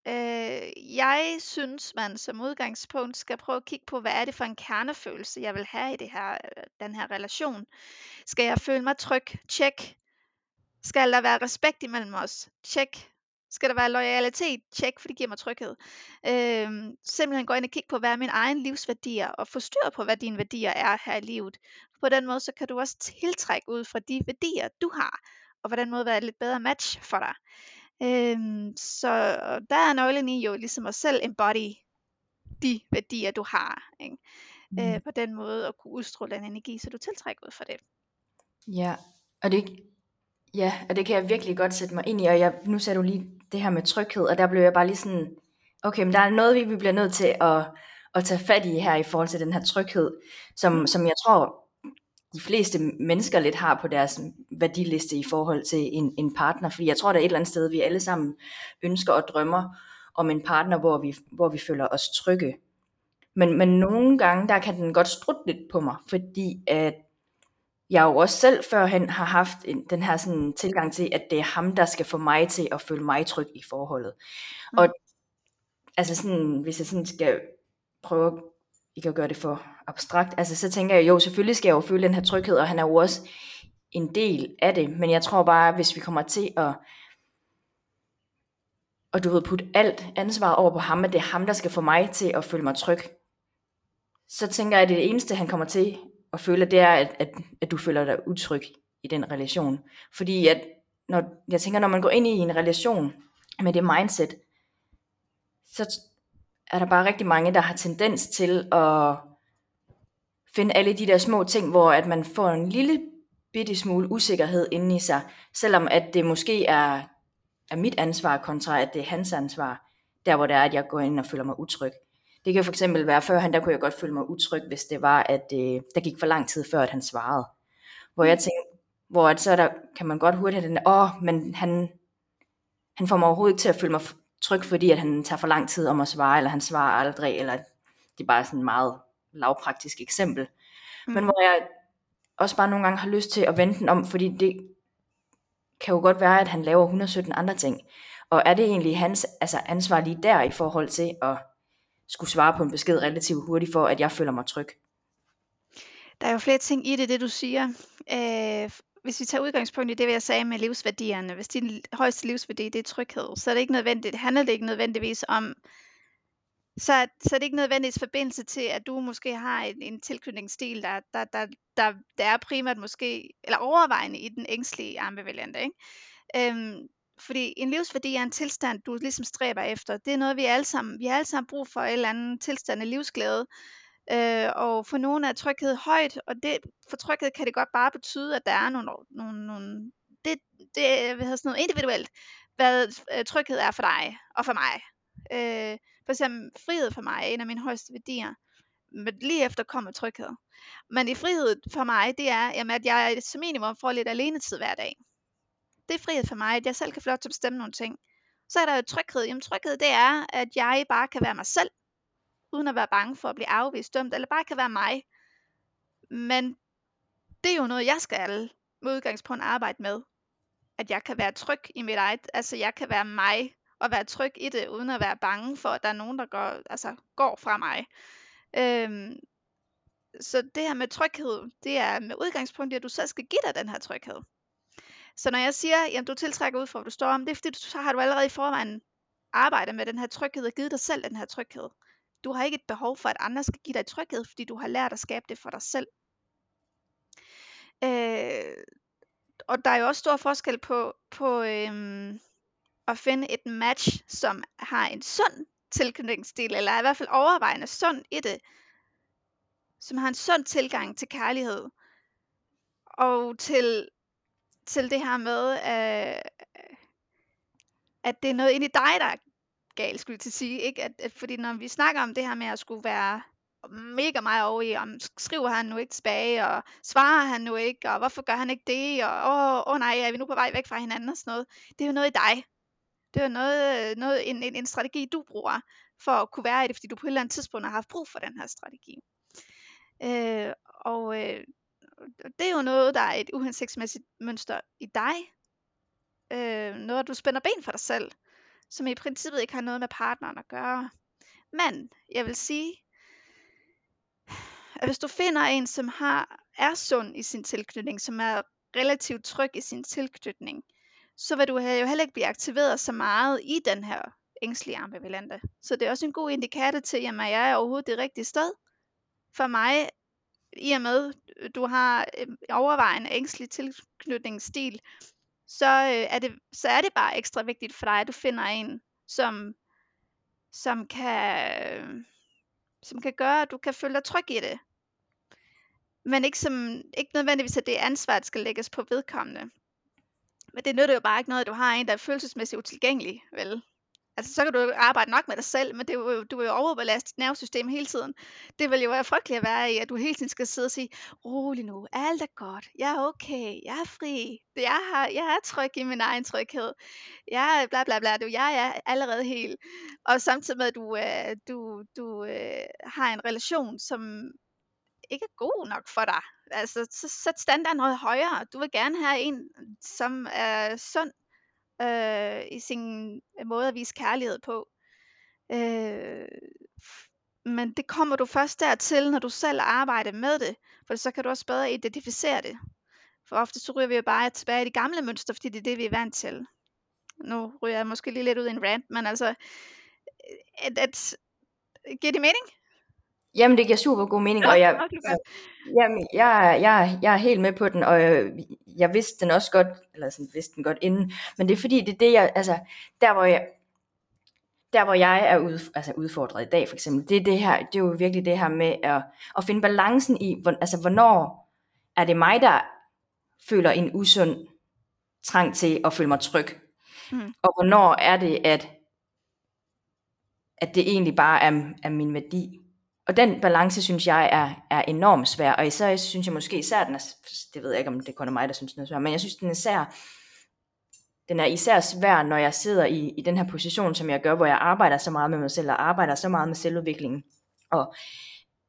Øh, jeg synes, man som udgangspunkt skal prøve at kigge på, hvad er det for en kernefølelse, jeg vil have i det her, øh, den her relation. Skal jeg føle mig tryg? Check. Skal der være respekt imellem os? Check. Skal der være loyalitet? Check, for det giver mig tryghed. Øh, simpelthen gå ind og kigge på, hvad er mine egne livsværdier, og få styr på, hvad dine værdier er her i livet. På den måde, så kan du også tiltrække ud fra de værdier, du har, og på den måde være et lidt bedre match for dig. Øhm, så der er nøglen i jo ligesom at selv embody de værdier, du har. Ikke? Mm. Øh, på den måde at kunne udstråle den energi, så du tiltrækker ud fra det. Ja, og det, ja, og det kan jeg virkelig godt sætte mig ind i, og jeg, nu sagde du lige det her med tryghed, og der blev jeg bare lige sådan, okay, men der er noget, vi, vi bliver nødt til at, at tage fat i her i forhold til den her tryghed, som, som jeg tror, de fleste mennesker lidt har på deres værdiliste i forhold til en, en partner, fordi jeg tror, der er et eller andet sted, vi alle sammen ønsker og drømmer om en partner, hvor vi, hvor vi føler os trygge. Men, men nogle gange, der kan den godt strutte lidt på mig, fordi at jeg jo også selv førhen har haft en, den her sådan tilgang til, at det er ham, der skal få mig til at føle mig tryg i forholdet. Mm. Og altså sådan, hvis jeg sådan skal prøve ikke at gøre det for abstrakt, altså så tænker jeg jo, selvfølgelig skal jeg jo føle den her tryghed, og han er jo også en del af det, men jeg tror bare, hvis vi kommer til at og du ved, putte alt ansvar over på ham, at det er ham, der skal få mig til at føle mig tryg, så tænker jeg, at det eneste, han kommer til at føle, det er, at, at, at du føler dig utryg i den relation. Fordi at, når, jeg tænker, når man går ind i en relation med det mindset, så er der bare rigtig mange, der har tendens til at finde alle de der små ting, hvor at man får en lille bitte smule usikkerhed inde i sig, selvom at det måske er, er mit ansvar kontra at det er hans ansvar, der hvor det er, at jeg går ind og føler mig utryg. Det kan for eksempel være, før han der kunne jeg godt føle mig utryg, hvis det var, at øh, der gik for lang tid før, at han svarede. Hvor jeg tænkte, hvor at så der, kan man godt hurtigt have den, åh, oh, men han, han får mig overhovedet ikke til at føle mig tryg, fordi at han tager for lang tid om at svare, eller han svarer aldrig, eller det er bare sådan et meget lavpraktisk eksempel. Mm. Men hvor jeg også bare nogle gange har lyst til at vente den om, fordi det kan jo godt være, at han laver 117 andre ting. Og er det egentlig hans altså ansvar lige der i forhold til at skulle svare på en besked relativt hurtigt, for at jeg føler mig tryg? Der er jo flere ting i det, det du siger. Øh, hvis vi tager udgangspunkt i det, jeg sagde med livsværdierne, hvis din højeste livsværdi det er tryghed, så er det ikke nødvendigt, handler det ikke nødvendigvis om, så, så er det ikke nødvendigvis forbindelse til, at du måske har en, en tilknytningsstil, der, der, der, der, der er primært måske, eller overvejende i den ængstlige ambivalente. Ikke? Øhm, fordi en livsværdi er en tilstand, du ligesom stræber efter. Det er noget, vi alle sammen, vi har alle sammen brug for, en eller anden tilstand af livsglæde. Øh, og for nogle er tryghed højt, og det, for tryghed kan det godt bare betyde, at der er nogle, nogle, nogle det, det hvad hedder sådan noget individuelt, hvad øh, tryghed er for dig og for mig. Øh, for eksempel frihed for mig er en af mine højeste værdier. Men lige efter kommer tryghed. Men i frihed for mig, det er, jamen, at jeg som minimum får lidt alenetid hver dag. Det er frihed for mig, at jeg selv kan få lov til at bestemme nogle ting. Så er der jo tryghed. Jamen tryghed, det er, at jeg bare kan være mig selv, uden at være bange for at blive afvist, dømt, eller bare kan være mig. Men det er jo noget, jeg skal med udgangspunkt arbejde med. At jeg kan være tryg i mit eget, altså jeg kan være mig, og være tryg i det, uden at være bange for, at der er nogen, der går, altså, går fra mig. Øhm, så det her med tryghed, det er med udgangspunkt i, at du selv skal give dig den her tryghed. Så når jeg siger, at du tiltrækker ud fra, hvor du står om, det er fordi, så har du allerede i forvejen arbejdet med den her tryghed og givet dig selv den her tryghed. Du har ikke et behov for, at andre skal give dig tryghed, fordi du har lært at skabe det for dig selv. Øh, og der er jo også stor forskel på, på øhm, at finde et match, som har en sund tilknytningsstil, eller er i hvert fald overvejende sund i det, som har en sund tilgang til kærlighed, og til, til det her med, øh, at det er noget inde i dig, der galt, skulle jeg til at sige. Ikke? At, at, fordi når vi snakker om det her med at skulle være mega meget over i, om skriver han nu ikke tilbage, og svarer han nu ikke, og hvorfor gør han ikke det, og åh, åh nej, er vi nu på vej væk fra hinanden og sådan noget. Det er jo noget i dig. Det er noget, noget en, en, en strategi, du bruger for at kunne være i det, fordi du på et eller andet tidspunkt har haft brug for den her strategi. Øh, og øh, det er jo noget, der er et uhensigtsmæssigt mønster i dig. Øh, noget, du spænder ben for dig selv, som i princippet ikke har noget med partneren at gøre. Men jeg vil sige, at hvis du finder en, som har, er sund i sin tilknytning, som er relativt tryg i sin tilknytning, så vil du jo heller ikke blive aktiveret så meget i den her ængstlige ambivalente. Så det er også en god indikator til, at jeg er overhovedet det rigtige sted. For mig, i og med, du har øhm, overvejende ængstlig tilknytningsstil, så, øh, er det, så er det bare ekstra vigtigt for dig, at du finder en, som, som, kan, som kan gøre, at du kan føle dig tryg i det. Men ikke, som, ikke nødvendigvis, at det ansvar skal lægges på vedkommende. Men det nytter jo bare ikke noget, at du har en, der er følelsesmæssigt utilgængelig, vel? Altså, så kan du arbejde nok med dig selv, men det er jo, du vil jo overbelaste dit nervesystem hele tiden. Det vil jo være frygteligt at være i, at du hele tiden skal sidde og sige, rolig nu, alt er godt, jeg er okay, jeg er fri, jeg, har, jeg er tryg i min egen tryghed, jeg er bla bla bla, du, jeg er allerede helt. Og samtidig med, at du, øh, du, du øh, har en relation, som ikke er god nok for dig. Altså, så sæt standarden noget højere. Du vil gerne have en, som er sund øh, i sin øh, måde at vise kærlighed på. Øh, men det kommer du først dertil, når du selv arbejder med det, for så kan du også bedre identificere det. For ofte så ryger vi jo bare tilbage i de gamle mønstre, fordi det er det, vi er vant til. Nu ryger jeg måske lige lidt ud i en rant, men altså, øh, at, at, giver det mening? Jamen, det giver super god mening, og jeg, altså, jamen, jeg, jeg, jeg er helt med på den, og jeg, jeg vidste den også godt, eller sådan vidste den godt inden, men det er fordi, det er det, jeg, altså, der hvor jeg, der hvor jeg er ud, altså udfordret i dag for eksempel, det er det her, det er jo virkelig det her med at, at finde balancen i, hvor, altså hvornår er det mig, der føler en usund trang til at føle mig tryg, mm. og hvornår er det, at at det egentlig bare er, er min værdi. Og den balance, synes jeg, er, er enormt svær, og især synes jeg måske især, den er, det ved jeg ikke, om det kun er mig, der synes, den er svær, men jeg synes, den er især, den er især svær, når jeg sidder i, i den her position, som jeg gør, hvor jeg arbejder så meget med mig selv, og arbejder så meget med selvudviklingen, og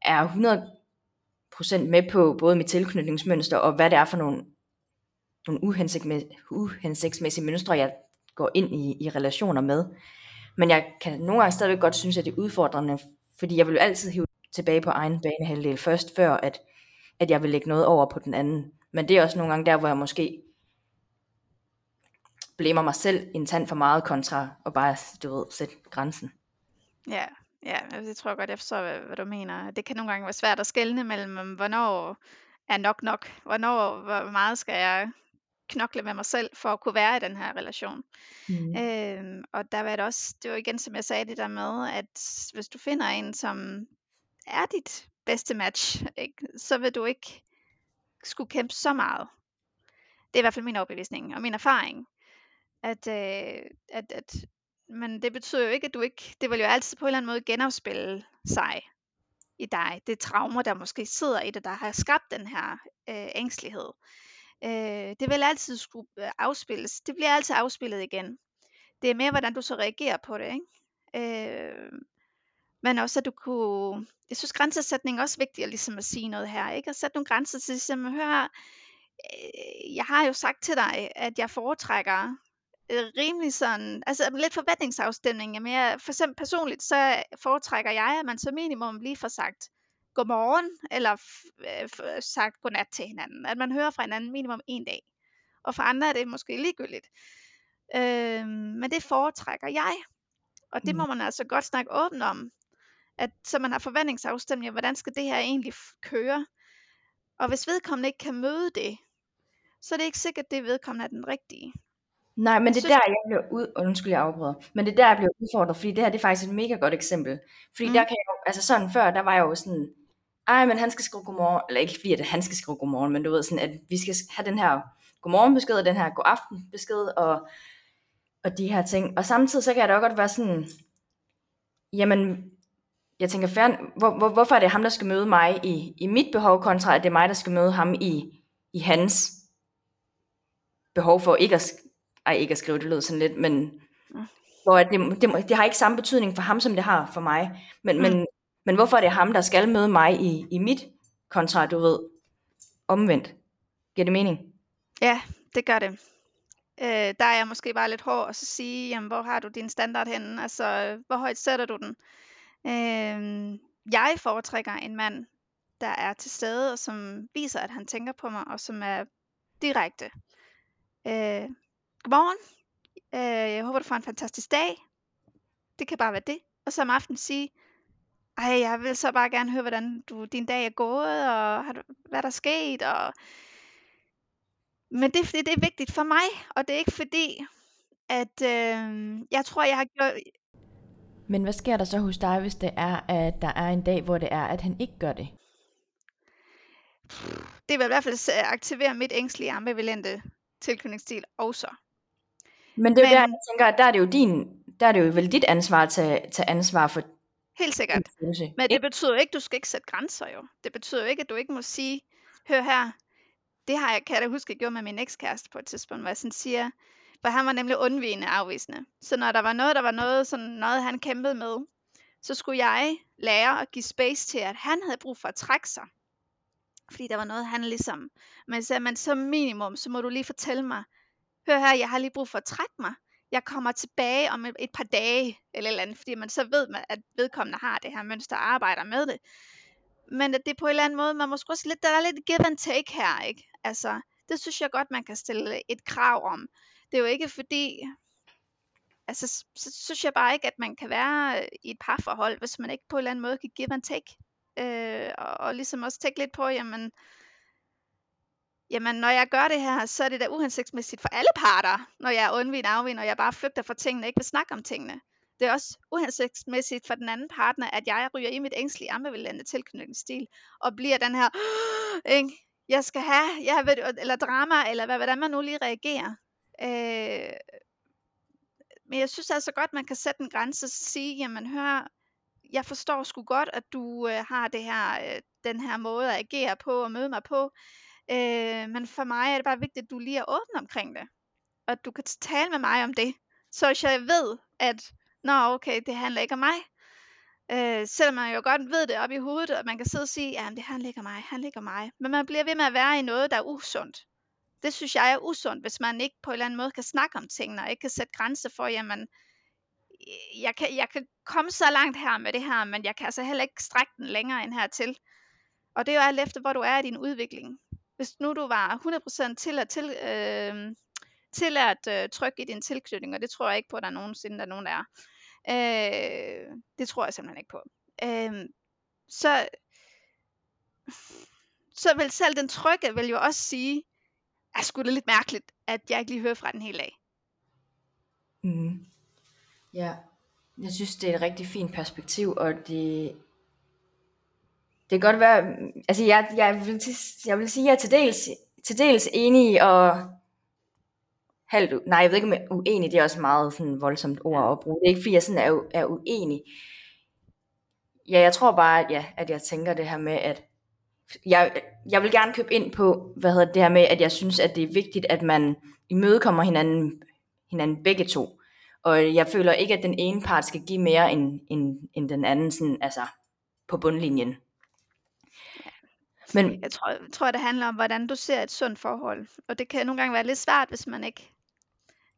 er 100% med på både mit tilknytningsmønster, og hvad det er for nogle, nogle uhensigtsmæssige mønstre, jeg går ind i, i relationer med. Men jeg kan nogle gange stadigvæk godt synes, at det er udfordrende, fordi jeg vil jo altid hive tilbage på egen banehalvdel først, før at, at jeg vil lægge noget over på den anden. Men det er også nogle gange der, hvor jeg måske blæmer mig selv en tand for meget kontra og bare, du ved, sætte grænsen. Ja, ja, det tror jeg godt, jeg forstår, hvad, hvad du mener. Det kan nogle gange være svært at skelne mellem, hvornår er nok nok, hvornår, hvor meget skal jeg knokle med mig selv for at kunne være i den her relation. Mm. Øhm, og der var det også, det var igen som jeg sagde det der med, at hvis du finder en, som er dit bedste match, ikke, så vil du ikke skulle kæmpe så meget. Det er i hvert fald min overbevisning og min erfaring. At, øh, at, at, men det betyder jo ikke, at du ikke, det vil jo altid på en eller anden måde genafspille sig i dig. Det traumer, der måske sidder i det, der har skabt den her øh, ængstelighed. Øh, det vil altid skulle øh, afspilles. Det bliver altid afspillet igen. Det er mere, hvordan du så reagerer på det. Ikke? Øh, men også, at du kunne... Jeg synes, grænsesætning er også vigtigt at, ligesom at sige noget her. Ikke? At sætte nogle grænser til, ligesom at høre, øh, jeg har jo sagt til dig, at jeg foretrækker øh, rimelig sådan, altså lidt forventningsafstemning. Jamen jeg, for eksempel personligt, så foretrækker jeg, at man som minimum lige får sagt, godmorgen, eller øh, sagt godnat til hinanden. At man hører fra hinanden minimum en dag. Og for andre er det måske ligegyldigt. Øh, men det foretrækker jeg. Og det må mm. man altså godt snakke åbent om. At, så man har forventningsafstemning, hvordan skal det her egentlig køre? Og hvis vedkommende ikke kan møde det, så er det ikke sikkert, at det vedkommende er den rigtige. Nej, men det er der, jeg bliver ud... Undskyld, jeg afbryder. Men det er der, jeg bliver udfordret, fordi det her det er faktisk et mega godt eksempel. Fordi mm. der kan jeg jo, altså sådan før, der var jeg jo sådan, ej, men han skal skrive godmorgen, eller ikke fordi, at han skal skrive godmorgen, men du ved sådan, at vi skal have den her godmorgenbesked, og den her godaftenbesked, og, og de her ting. Og samtidig så kan jeg da godt være sådan, jamen, jeg tænker, hvor, hvor, hvorfor er det ham, der skal møde mig i, i mit behov, kontra at det er mig, der skal møde ham i, i hans behov for ikke at, ej, ikke at skrive, det lød sådan lidt, men hvor det, det, det har ikke samme betydning for ham, som det har for mig. Men, mm. men men hvorfor er det ham, der skal møde mig i, i mit kontra, du ved, omvendt? Giver det mening? Ja, det gør det. Øh, der er jeg måske bare lidt hård at så sige, jamen, hvor har du din standard henne? Altså, hvor højt sætter du den? Øh, jeg foretrækker en mand, der er til stede, og som viser, at han tænker på mig, og som er direkte. Øh, godmorgen. Øh, jeg håber, du får en fantastisk dag. Det kan bare være det. Og så om aftenen sige, ej, jeg vil så bare gerne høre, hvordan du, din dag er gået, og har du, hvad der er sket. Og... Men det er fordi, det er vigtigt for mig, og det er ikke fordi, at øh, jeg tror, jeg har gjort... Men hvad sker der så hos dig, hvis det er, at der er en dag, hvor det er, at han ikke gør det? Det vil i hvert fald aktivere mit ængstlige ambivalente tilknytningsstil også. Men det er Men... der, jeg tænker, at der er det jo din, der er det jo vel dit ansvar at tage, tage ansvar for Helt sikkert. Men det betyder ikke, at du skal ikke sætte grænser jo. Det betyder ikke, at du ikke må sige, hør her, det har jeg, kan jeg da huske, jeg gjorde med min ekskæreste på et tidspunkt, hvor jeg sådan siger, for han var nemlig undvigende afvisende. Så når der var noget, der var noget, sådan noget han kæmpede med, så skulle jeg lære at give space til, at han havde brug for at trække sig. Fordi der var noget, han ligesom, men så, men som minimum, så må du lige fortælle mig, hør her, jeg har lige brug for at trække mig jeg kommer tilbage om et, et par dage, eller eller andet, fordi man så ved, man, at vedkommende har det her mønster og arbejder med det. Men at det på en eller anden måde, man måske også lidt, der er lidt give and take her, ikke? Altså, det synes jeg godt, man kan stille et krav om. Det er jo ikke fordi, altså, så, så synes jeg bare ikke, at man kan være øh, i et parforhold, hvis man ikke på en eller anden måde kan give and take. Øh, og, og ligesom også tænke lidt på, jamen, jamen når jeg gør det her, så er det da uhensigtsmæssigt for alle parter, når jeg er undvigende afvigende, og jeg bare flygter fra tingene ikke vil snakke om tingene. Det er også uhensigtsmæssigt for den anden partner, at jeg ryger i mit ængstlige ambivalente tilknytningsstil, og bliver den her, ikke? jeg skal have, jeg ved, eller drama, eller hvad, hvordan man nu lige reagerer. Øh, men jeg synes altså godt, man kan sætte en grænse og sige, jamen hør, jeg forstår sgu godt, at du øh, har det her, øh, den her måde at agere på og møde mig på. Øh, men for mig er det bare vigtigt, at du lige er åben omkring det. Og at du kan tale med mig om det. Så jeg ved, at nå okay, det handler ikke om mig. Øh, selvom man jo godt ved det op i hovedet, og man kan sidde og sige, ja, det handler ikke om mig, han ligger mig. Men man bliver ved med at være i noget, der er usundt. Det synes jeg er usundt, hvis man ikke på en eller anden måde kan snakke om tingene, og ikke kan sætte grænser for, jamen, øh, jeg kan, jeg kan komme så langt her med det her, men jeg kan altså heller ikke strække den længere end hertil. Og det er jo alt efter, hvor du er i din udvikling. Hvis nu du var 100% til at, til, øh, til at øh, trykke i din tilknytning, og det tror jeg ikke på, at der nogensinde der er nogen, der er. Øh, det tror jeg simpelthen ikke på. Øh, så, så vil selv den trygge vil jo også sige, at skulle det lidt mærkeligt, at jeg ikke lige hører fra den hele dag. Mm. Ja, jeg synes, det er et rigtig fint perspektiv, og det, det kan godt være, altså jeg, jeg, vil, jeg vil sige, at jeg er til dels, til dels enig, og halvt, nej, jeg ved ikke om jeg er uenig, det er også meget sådan voldsomt ord at bruge. Det er ikke, fordi jeg sådan er, er uenig. Ja, jeg tror bare, at, ja, at jeg tænker det her med, at jeg, jeg vil gerne købe ind på, hvad hedder det her med, at jeg synes, at det er vigtigt, at man imødekommer hinanden, hinanden begge to. Og jeg føler ikke, at den ene part skal give mere end, end, end den anden, sådan, altså på bundlinjen. Men jeg tror, jeg tror, det handler om, hvordan du ser et sundt forhold. Og det kan nogle gange være lidt svært, hvis man ikke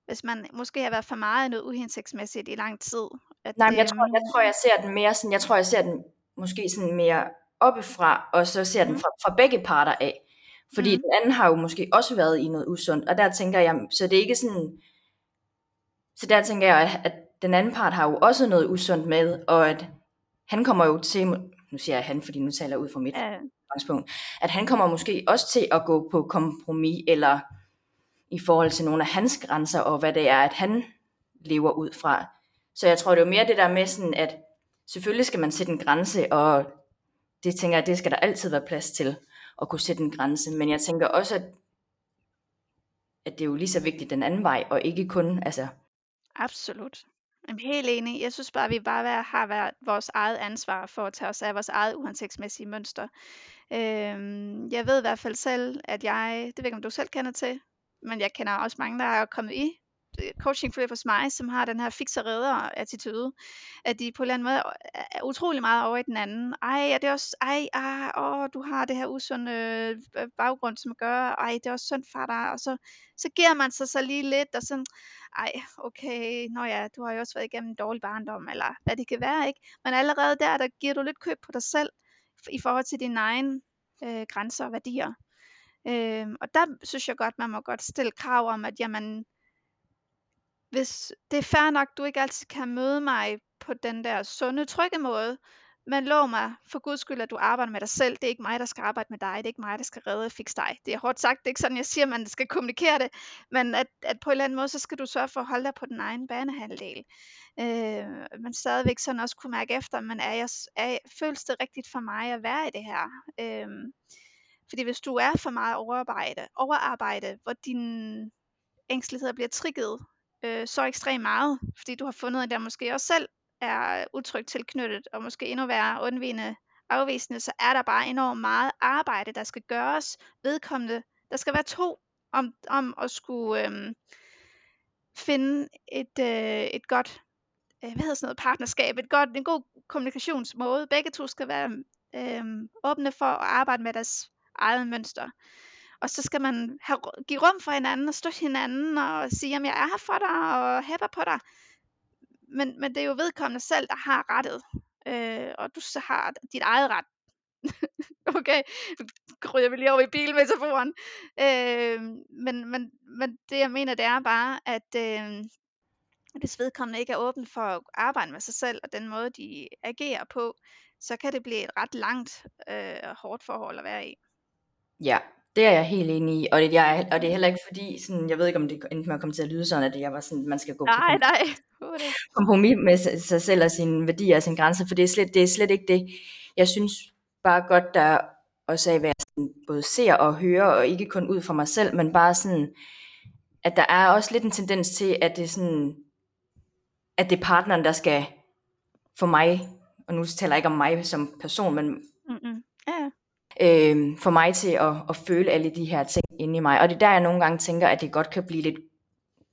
hvis man måske har været for meget i noget uhensigtsmæssigt i lang tid. At Nej, men jeg tror, jeg tror, jeg ser den mere sådan, jeg tror, jeg ser den måske sådan mere oppefra, og så ser den mm. fra, fra begge parter af. Fordi mm. den anden har jo måske også været i noget usundt, og der tænker jeg, så det er ikke sådan, så der tænker jeg, at, at den anden part har jo også noget usundt med, og at han kommer jo til, nu siger jeg han, fordi nu taler jeg ud fra mit ja. udgangspunkt, at han kommer måske også til at gå på kompromis, eller i forhold til nogle af hans grænser, og hvad det er, at han lever ud fra. Så jeg tror, det er jo mere det der med sådan, at selvfølgelig skal man sætte en grænse, og det tænker jeg, det skal der altid være plads til, at kunne sætte en grænse. Men jeg tænker også, at, at det er jo lige så vigtigt den anden vej, og ikke kun, altså... Absolut. Jeg er helt enig. Jeg synes bare, at vi bare har været vores eget ansvar for at tage os af vores eget uhensigtsmæssige mønster. Øhm, jeg ved i hvert fald selv, at jeg, det ved ikke om du selv kender til, men jeg kender også mange, der er kommet i coaching forløb hos mig, som har den her fixer redder attitude, at de på en eller anden måde er utrolig meget over i den anden. Ej, er det også, ej, ah, åh, du har det her usunde øh, baggrund, som gør, ej, det er også synd for dig, og så, så giver man sig så lige lidt, og sådan, ej, okay, nå ja, du har jo også været igennem en dårlig barndom, eller hvad det kan være, ikke? Men allerede der, der giver du lidt køb på dig selv, i forhold til dine egne øh, grænser og værdier. Øh, og der synes jeg godt, man må godt stille krav om, at jamen, hvis det er fair nok, du ikke altid kan møde mig på den der sunde, trygge måde, men lov mig for guds skyld, at du arbejder med dig selv. Det er ikke mig, der skal arbejde med dig. Det er ikke mig, der skal redde og fikse dig. Det er hårdt sagt. Det er ikke sådan, jeg siger, at man skal kommunikere det. Men at, at på en eller anden måde, så skal du sørge for at holde dig på den egen banehalvdel. Øh, men stadigvæk sådan også kunne mærke efter, men er jeg, er, føles det rigtigt for mig at være i det her? Øh, fordi hvis du er for meget overarbejde, overarbejde hvor din ængsteligheder bliver trigget øh, så ekstremt meget, fordi du har fundet, at der måske også selv er utrygt tilknyttet, og måske endnu værre undvigende afvisende, så er der bare enormt meget arbejde, der skal gøres vedkommende. Der skal være to om, om at skulle øh, finde et, øh, et godt øh, hvad hedder sådan noget, partnerskab, et godt, en god kommunikationsmåde. Begge to skal være øh, åbne for at arbejde med deres eget mønster. Og så skal man have, give rum for hinanden og støtte hinanden og sige, at jeg er her for dig og hæpper på dig. Men, men det er jo vedkommende selv, der har rettet. Øh, og du så har dit eget ret. okay, jeg vi lige over i bilmetaforen. Øh, men, men, men det jeg mener, det er bare, at øh, hvis vedkommende ikke er åben for at arbejde med sig selv og den måde, de agerer på, så kan det blive et ret langt øh, hårdt forhold at være i. Ja, det er jeg helt enig i, og det, jeg, og det er heller ikke fordi, sådan, jeg ved ikke om det endte med at komme til at lyde sådan, at jeg var sådan, man skal gå nej, på nej. kompromis med sig selv og sine værdier og sine grænser, for det er, slet, det er slet ikke det. Jeg synes bare godt, der også er at være sådan, både ser og høre, og ikke kun ud for mig selv, men bare sådan, at der er også lidt en tendens til, at det sådan, at det er partneren, der skal få mig, og nu taler jeg ikke om mig som person, men Mm-mm. Ja, øh, få mig til at, at føle alle de her ting inde i mig. Og det er der, jeg nogle gange tænker, at det godt kan blive lidt,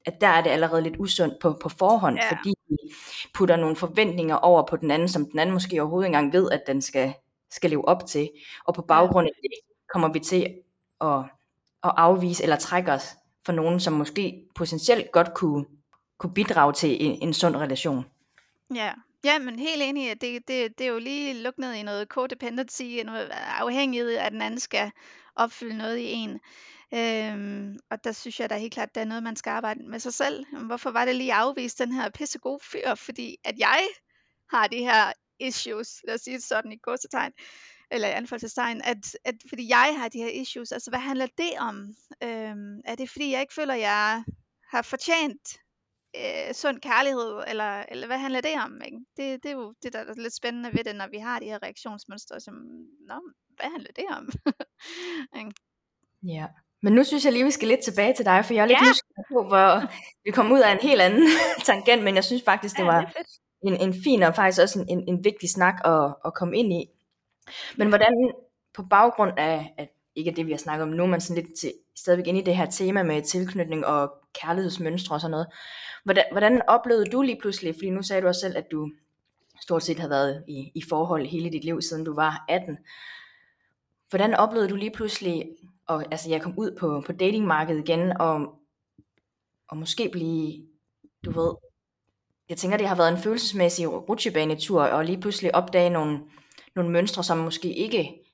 at der er det allerede lidt usundt på, på forhånd, Ja. fordi vi putter nogle forventninger over på den anden, som den anden måske overhovedet ikke engang ved, at den skal, skal leve op til. Og på baggrund af det kommer vi til at, at afvise eller trække os for nogen, som måske potentielt godt kunne, kunne bidrage til en, en sund relation. Ja, ja men helt enig i, at det, det, det er jo lige lukket ned i noget codependency, noget afhængighed af, at den anden skal opfylde noget i en. Øhm, og der synes jeg da helt klart, at der er noget, man skal arbejde med sig selv. Jamen, Hvorfor var det lige afvist den her pissegode fyr? Fordi at jeg har de her issues, lad os sige det sådan i godsetegn, eller i anførselstegn, at, at fordi jeg har de her issues, altså hvad handler det om? Øhm, er det fordi, jeg ikke føler, jeg har fortjent øh, sund kærlighed, eller, eller hvad handler det om? Ikke? Det, det er jo det, der er lidt spændende ved det, når vi har de her reaktionsmønstre, som, Nå, hvad handler det om? Ikke? Ja. Men nu synes jeg lige, vi skal lidt tilbage til dig, for jeg er lidt Ja. nysgerrig på, hvor vi kom ud af en helt anden tangent, men jeg synes faktisk, det Ja, var det en, en fin og faktisk også en, en, en vigtig snak at, at komme ind i. Men hvordan på baggrund af, at ikke det, vi har snakket om nu, men sådan lidt til, stadigvæk inde i det her tema med tilknytning og kærlighedsmønstre og sådan noget. Hvordan, hvordan oplevede du lige pludselig, fordi nu sagde du også selv, at du stort set har været i, i forhold hele dit liv, siden du var 18. Hvordan oplevede du lige pludselig, og altså jeg kom ud på, på datingmarkedet igen, og, og måske blive, du ved, jeg tænker, det har været en følelsesmæssig rutsjebanetur, og lige pludselig opdage nogle, nogle mønstre, som måske ikke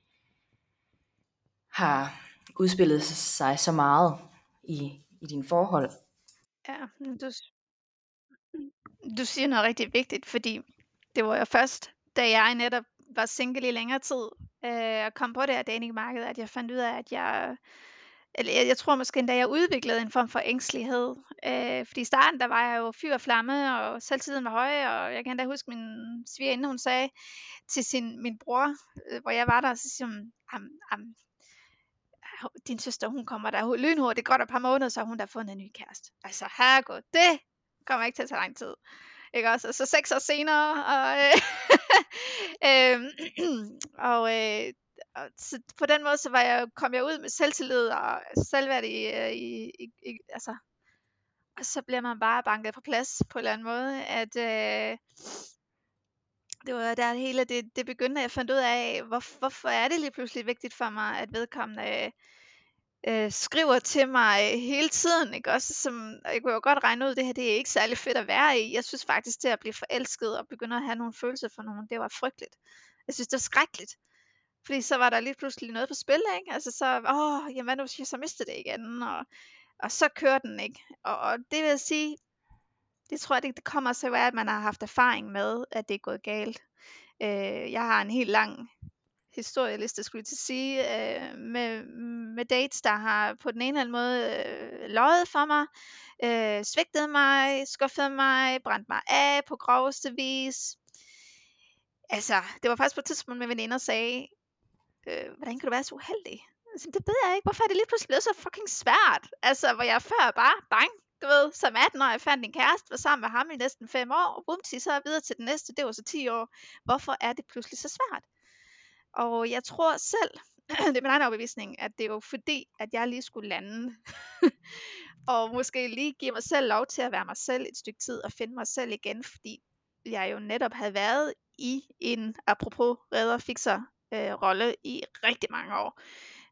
har udspillet sig så meget i, i dine forhold. Ja, du, du siger noget rigtig vigtigt, fordi det var jo først, da jeg netop var single i længere tid, øh, og kom på det her datingmarked, at jeg fandt ud af, at jeg, eller jeg, jeg tror måske endda, jeg udviklede en form for ængstelighed. Øh, fordi i starten, der var jeg jo fyr og flamme, og selvtiden var høj, og jeg kan endda huske min svigerinde, hun sagde til sin, min bror, øh, hvor jeg var der, så siger hun, am, am, din søster, hun kommer der lynhurtigt, det går der et par måneder, så har hun der fundet en ny kæreste. Altså, herregud, det kommer ikke til at tage lang tid. Ikke også? Og så seks år senere, og, øh, øh, og, øh, og så på den måde, så var jeg, kom jeg ud med selvtillid og selvværd i, øh, i, i, i altså, og så bliver man bare banket på plads på en eller anden måde, at øh, det var der hele det, det begyndte, at jeg fandt ud af, hvor, hvorfor er det lige pludselig vigtigt for mig, at vedkommende øh, øh skriver til mig øh, hele tiden, ikke også? Som, jeg kunne jo godt regne ud, det her det er ikke særlig fedt at være i. Jeg synes faktisk, det at blive forelsket og begynde at have nogle følelser for nogen, det var frygteligt. Jeg synes, det var skrækkeligt. Fordi så var der lige pludselig noget på spil, ikke? Altså så, åh, jamen hvad nu hvis jeg så mistede det igen, og, og så kører den, ikke? Og, og det vil jeg sige, det tror jeg, det, det kommer så af, at man har haft erfaring med, at det er gået galt. Øh, jeg har en helt lang historieliste, skulle jeg til at sige, øh, med, med dates, der har på den ene eller anden måde øh, løjet for mig, øh, svigtet mig, skuffet mig, brændt mig af på groveste vis. Altså, det var faktisk på et tidspunkt, min veninde sagde, øh, hvordan kan du være så uheldig? Altså, det ved jeg ikke. Hvorfor er det lige pludselig blevet så fucking svært? Altså, hvor jeg før bare, bang, du ved, som 18 år, jeg fandt en kæreste, var sammen med ham i næsten 5 år, og bumti, så er jeg videre til den næste, det var så 10 år. Hvorfor er det pludselig så svært? Og jeg tror selv, det er min egen overbevisning, at det er jo fordi, at jeg lige skulle lande. og måske lige give mig selv lov til at være mig selv et stykke tid og finde mig selv igen, fordi jeg jo netop havde været i en, apropos redder fixer øh, rolle i rigtig mange år.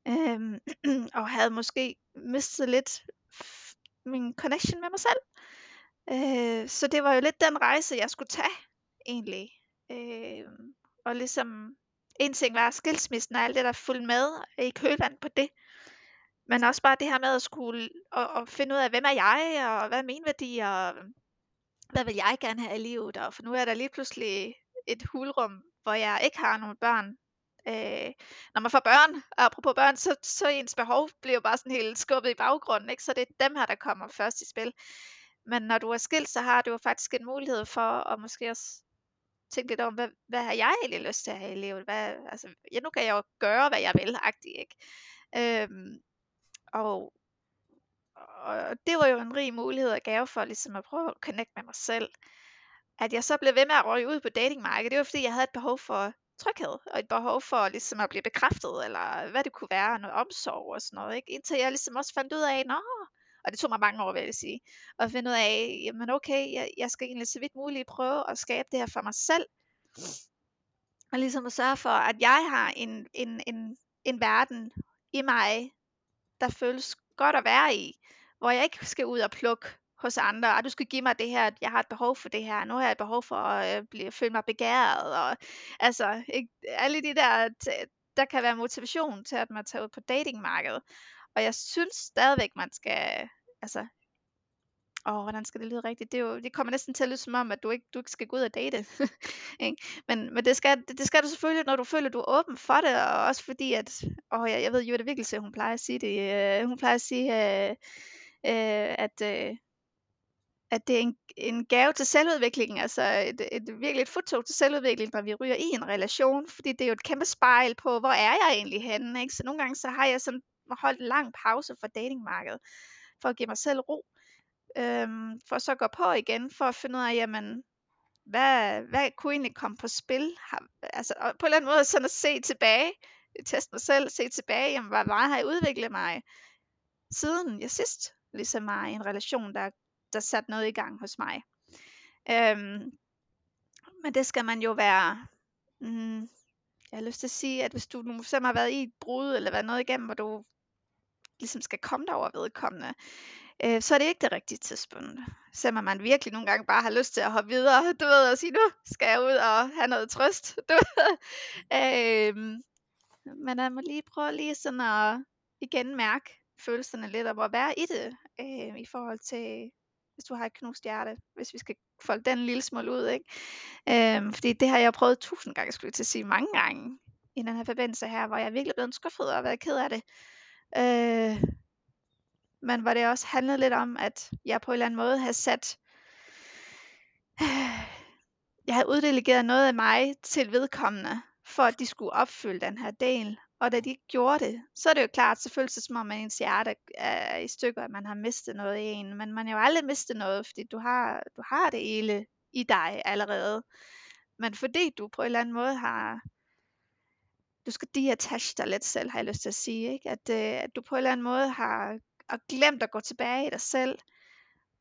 Øhm, og havde måske mistet lidt min connection med mig selv. Øh, så det var jo lidt den rejse, jeg skulle tage, egentlig. Øh, og ligesom, en ting var skilsmissen og alt det, der fulgte med i kølvand på det. Men også bare det her med at skulle og, og finde ud af, hvem er jeg, og hvad er mine værdier, og hvad vil jeg gerne have i livet. Og for nu er der lige pludselig et hulrum, hvor jeg ikke har nogen børn. Øh, når man får børn, og apropos børn, så, så ens behov bliver jo bare sådan helt skubbet i baggrunden, ikke? så det er dem her, der kommer først i spil. Men når du er skilt, så har du jo faktisk en mulighed for at måske også tænke lidt om, hvad, hvad har jeg egentlig lyst til at have i livet? Hvad, altså, ja, nu kan jeg jo gøre, hvad jeg vil, agtig, ikke? Øhm, og, og det var jo en rig mulighed og gave for ligesom at prøve at connecte med mig selv. at jeg så blev ved med at røge ud på datingmarkedet, det var fordi, jeg havde et behov for tryghed, og et behov for ligesom at blive bekræftet, eller hvad det kunne være, noget omsorg og sådan noget, ikke? Indtil jeg ligesom også fandt ud af, nå, og det tog mig mange år, vil jeg sige, at finde ud af, jamen okay, jeg, jeg skal egentlig så vidt muligt prøve at skabe det her for mig selv, og ligesom at sørge for, at jeg har en, en, en, en verden i mig, der føles godt at være i, hvor jeg ikke skal ud og plukke hos andre, og du skal give mig det her, jeg har et behov for det her, nu har jeg et behov for at øh, blive, føle mig begæret, og altså, ikke, alle de der, der kan være motivation til, at man tager ud på datingmarkedet, og jeg synes stadigvæk, man skal, altså, åh, hvordan skal det lyde rigtigt? Det, er jo, det kommer næsten til at lyde som om, at du ikke, du ikke skal gå ud og date. men men det, skal, det, det skal du selvfølgelig, når du føler, at du er åben for det, og også fordi, at, åh, jeg, jeg ved jo, det virkelig, hun plejer at sige det. Øh, hun plejer at sige, øh, øh, at, øh, at det er en, en gave til selvudviklingen, altså et, et virkelig et futtog til selvudvikling, når vi ryger i en relation, fordi det er jo et kæmpe spejl på, hvor er jeg egentlig henne, ikke? Så nogle gange så har jeg sådan holdt en lang pause fra datingmarkedet, for at give mig selv ro, øhm, for så at gå på igen, for at finde ud af, jamen, hvad, hvad kunne egentlig komme på spil? Har, altså, og på en eller anden måde sådan at se tilbage, teste mig selv, se tilbage, jamen, hvor meget har jeg udviklet mig, siden jeg sidst ligesom var i en relation, der, der satte noget i gang hos mig. Øhm, men det skal man jo være, mm, jeg har lyst til at sige, at hvis du nu selv har været i et brud, eller været noget igennem, hvor du ligesom skal komme over vedkommende, øh, så er det ikke det rigtige tidspunkt. Selvom man virkelig nogle gange bare har lyst til at hoppe videre, du ved, og sige, nu skal jeg ud og have noget trøst. Du ved. Øh, men man må lige prøve lige sådan at igen mærke følelserne lidt, og at være i det, øh, i forhold til, hvis du har et knust hjerte, hvis vi skal folde den lille smule ud, ikke? Øhm, fordi det har jeg prøvet tusind gange, skulle jeg til at sige, mange gange, i den her forbindelse her, hvor jeg virkelig blevet skuffet og været ked af det. Øh, men hvor det også handlede lidt om, at jeg på en eller anden måde havde sat, jeg havde uddelegeret noget af mig til vedkommende, for at de skulle opfylde den her del. Og da de ikke gjorde det, så er det jo klart, så føles det som om, at ens hjerte er i stykker, at man har mistet noget i en. Men man har jo aldrig mistet noget, fordi du har, du har det hele i dig allerede. Men fordi du på en eller anden måde har, du skal deattache dig lidt selv, har jeg lyst til at sige, ikke? At, øh, at du på en eller anden måde har og glemt at gå tilbage i dig selv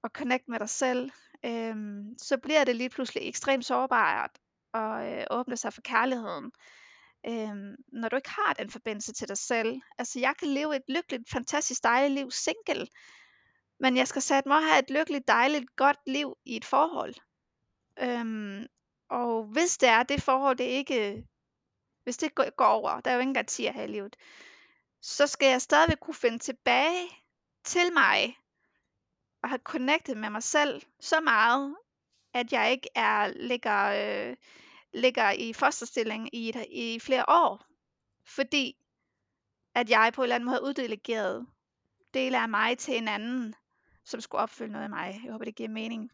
og connect med dig selv, øh, så bliver det lige pludselig ekstremt sårbart at øh, åbne sig for kærligheden. Øhm, når du ikke har den forbindelse til dig selv. Altså jeg kan leve et lykkeligt, fantastisk dejligt liv single, men jeg skal sætte mig have et lykkeligt, dejligt, godt liv i et forhold. Øhm, og hvis det er det forhold, det ikke, hvis det går over, der er jo ingen garantier her i livet, så skal jeg stadigvæk kunne finde tilbage til mig og have connectet med mig selv så meget, at jeg ikke er ligger, øh, ligger i fosterstilling i, et, i flere år, fordi at jeg på en eller anden måde har uddelegeret dele af mig til en anden, som skulle opfylde noget af mig. Jeg håber, det giver mening.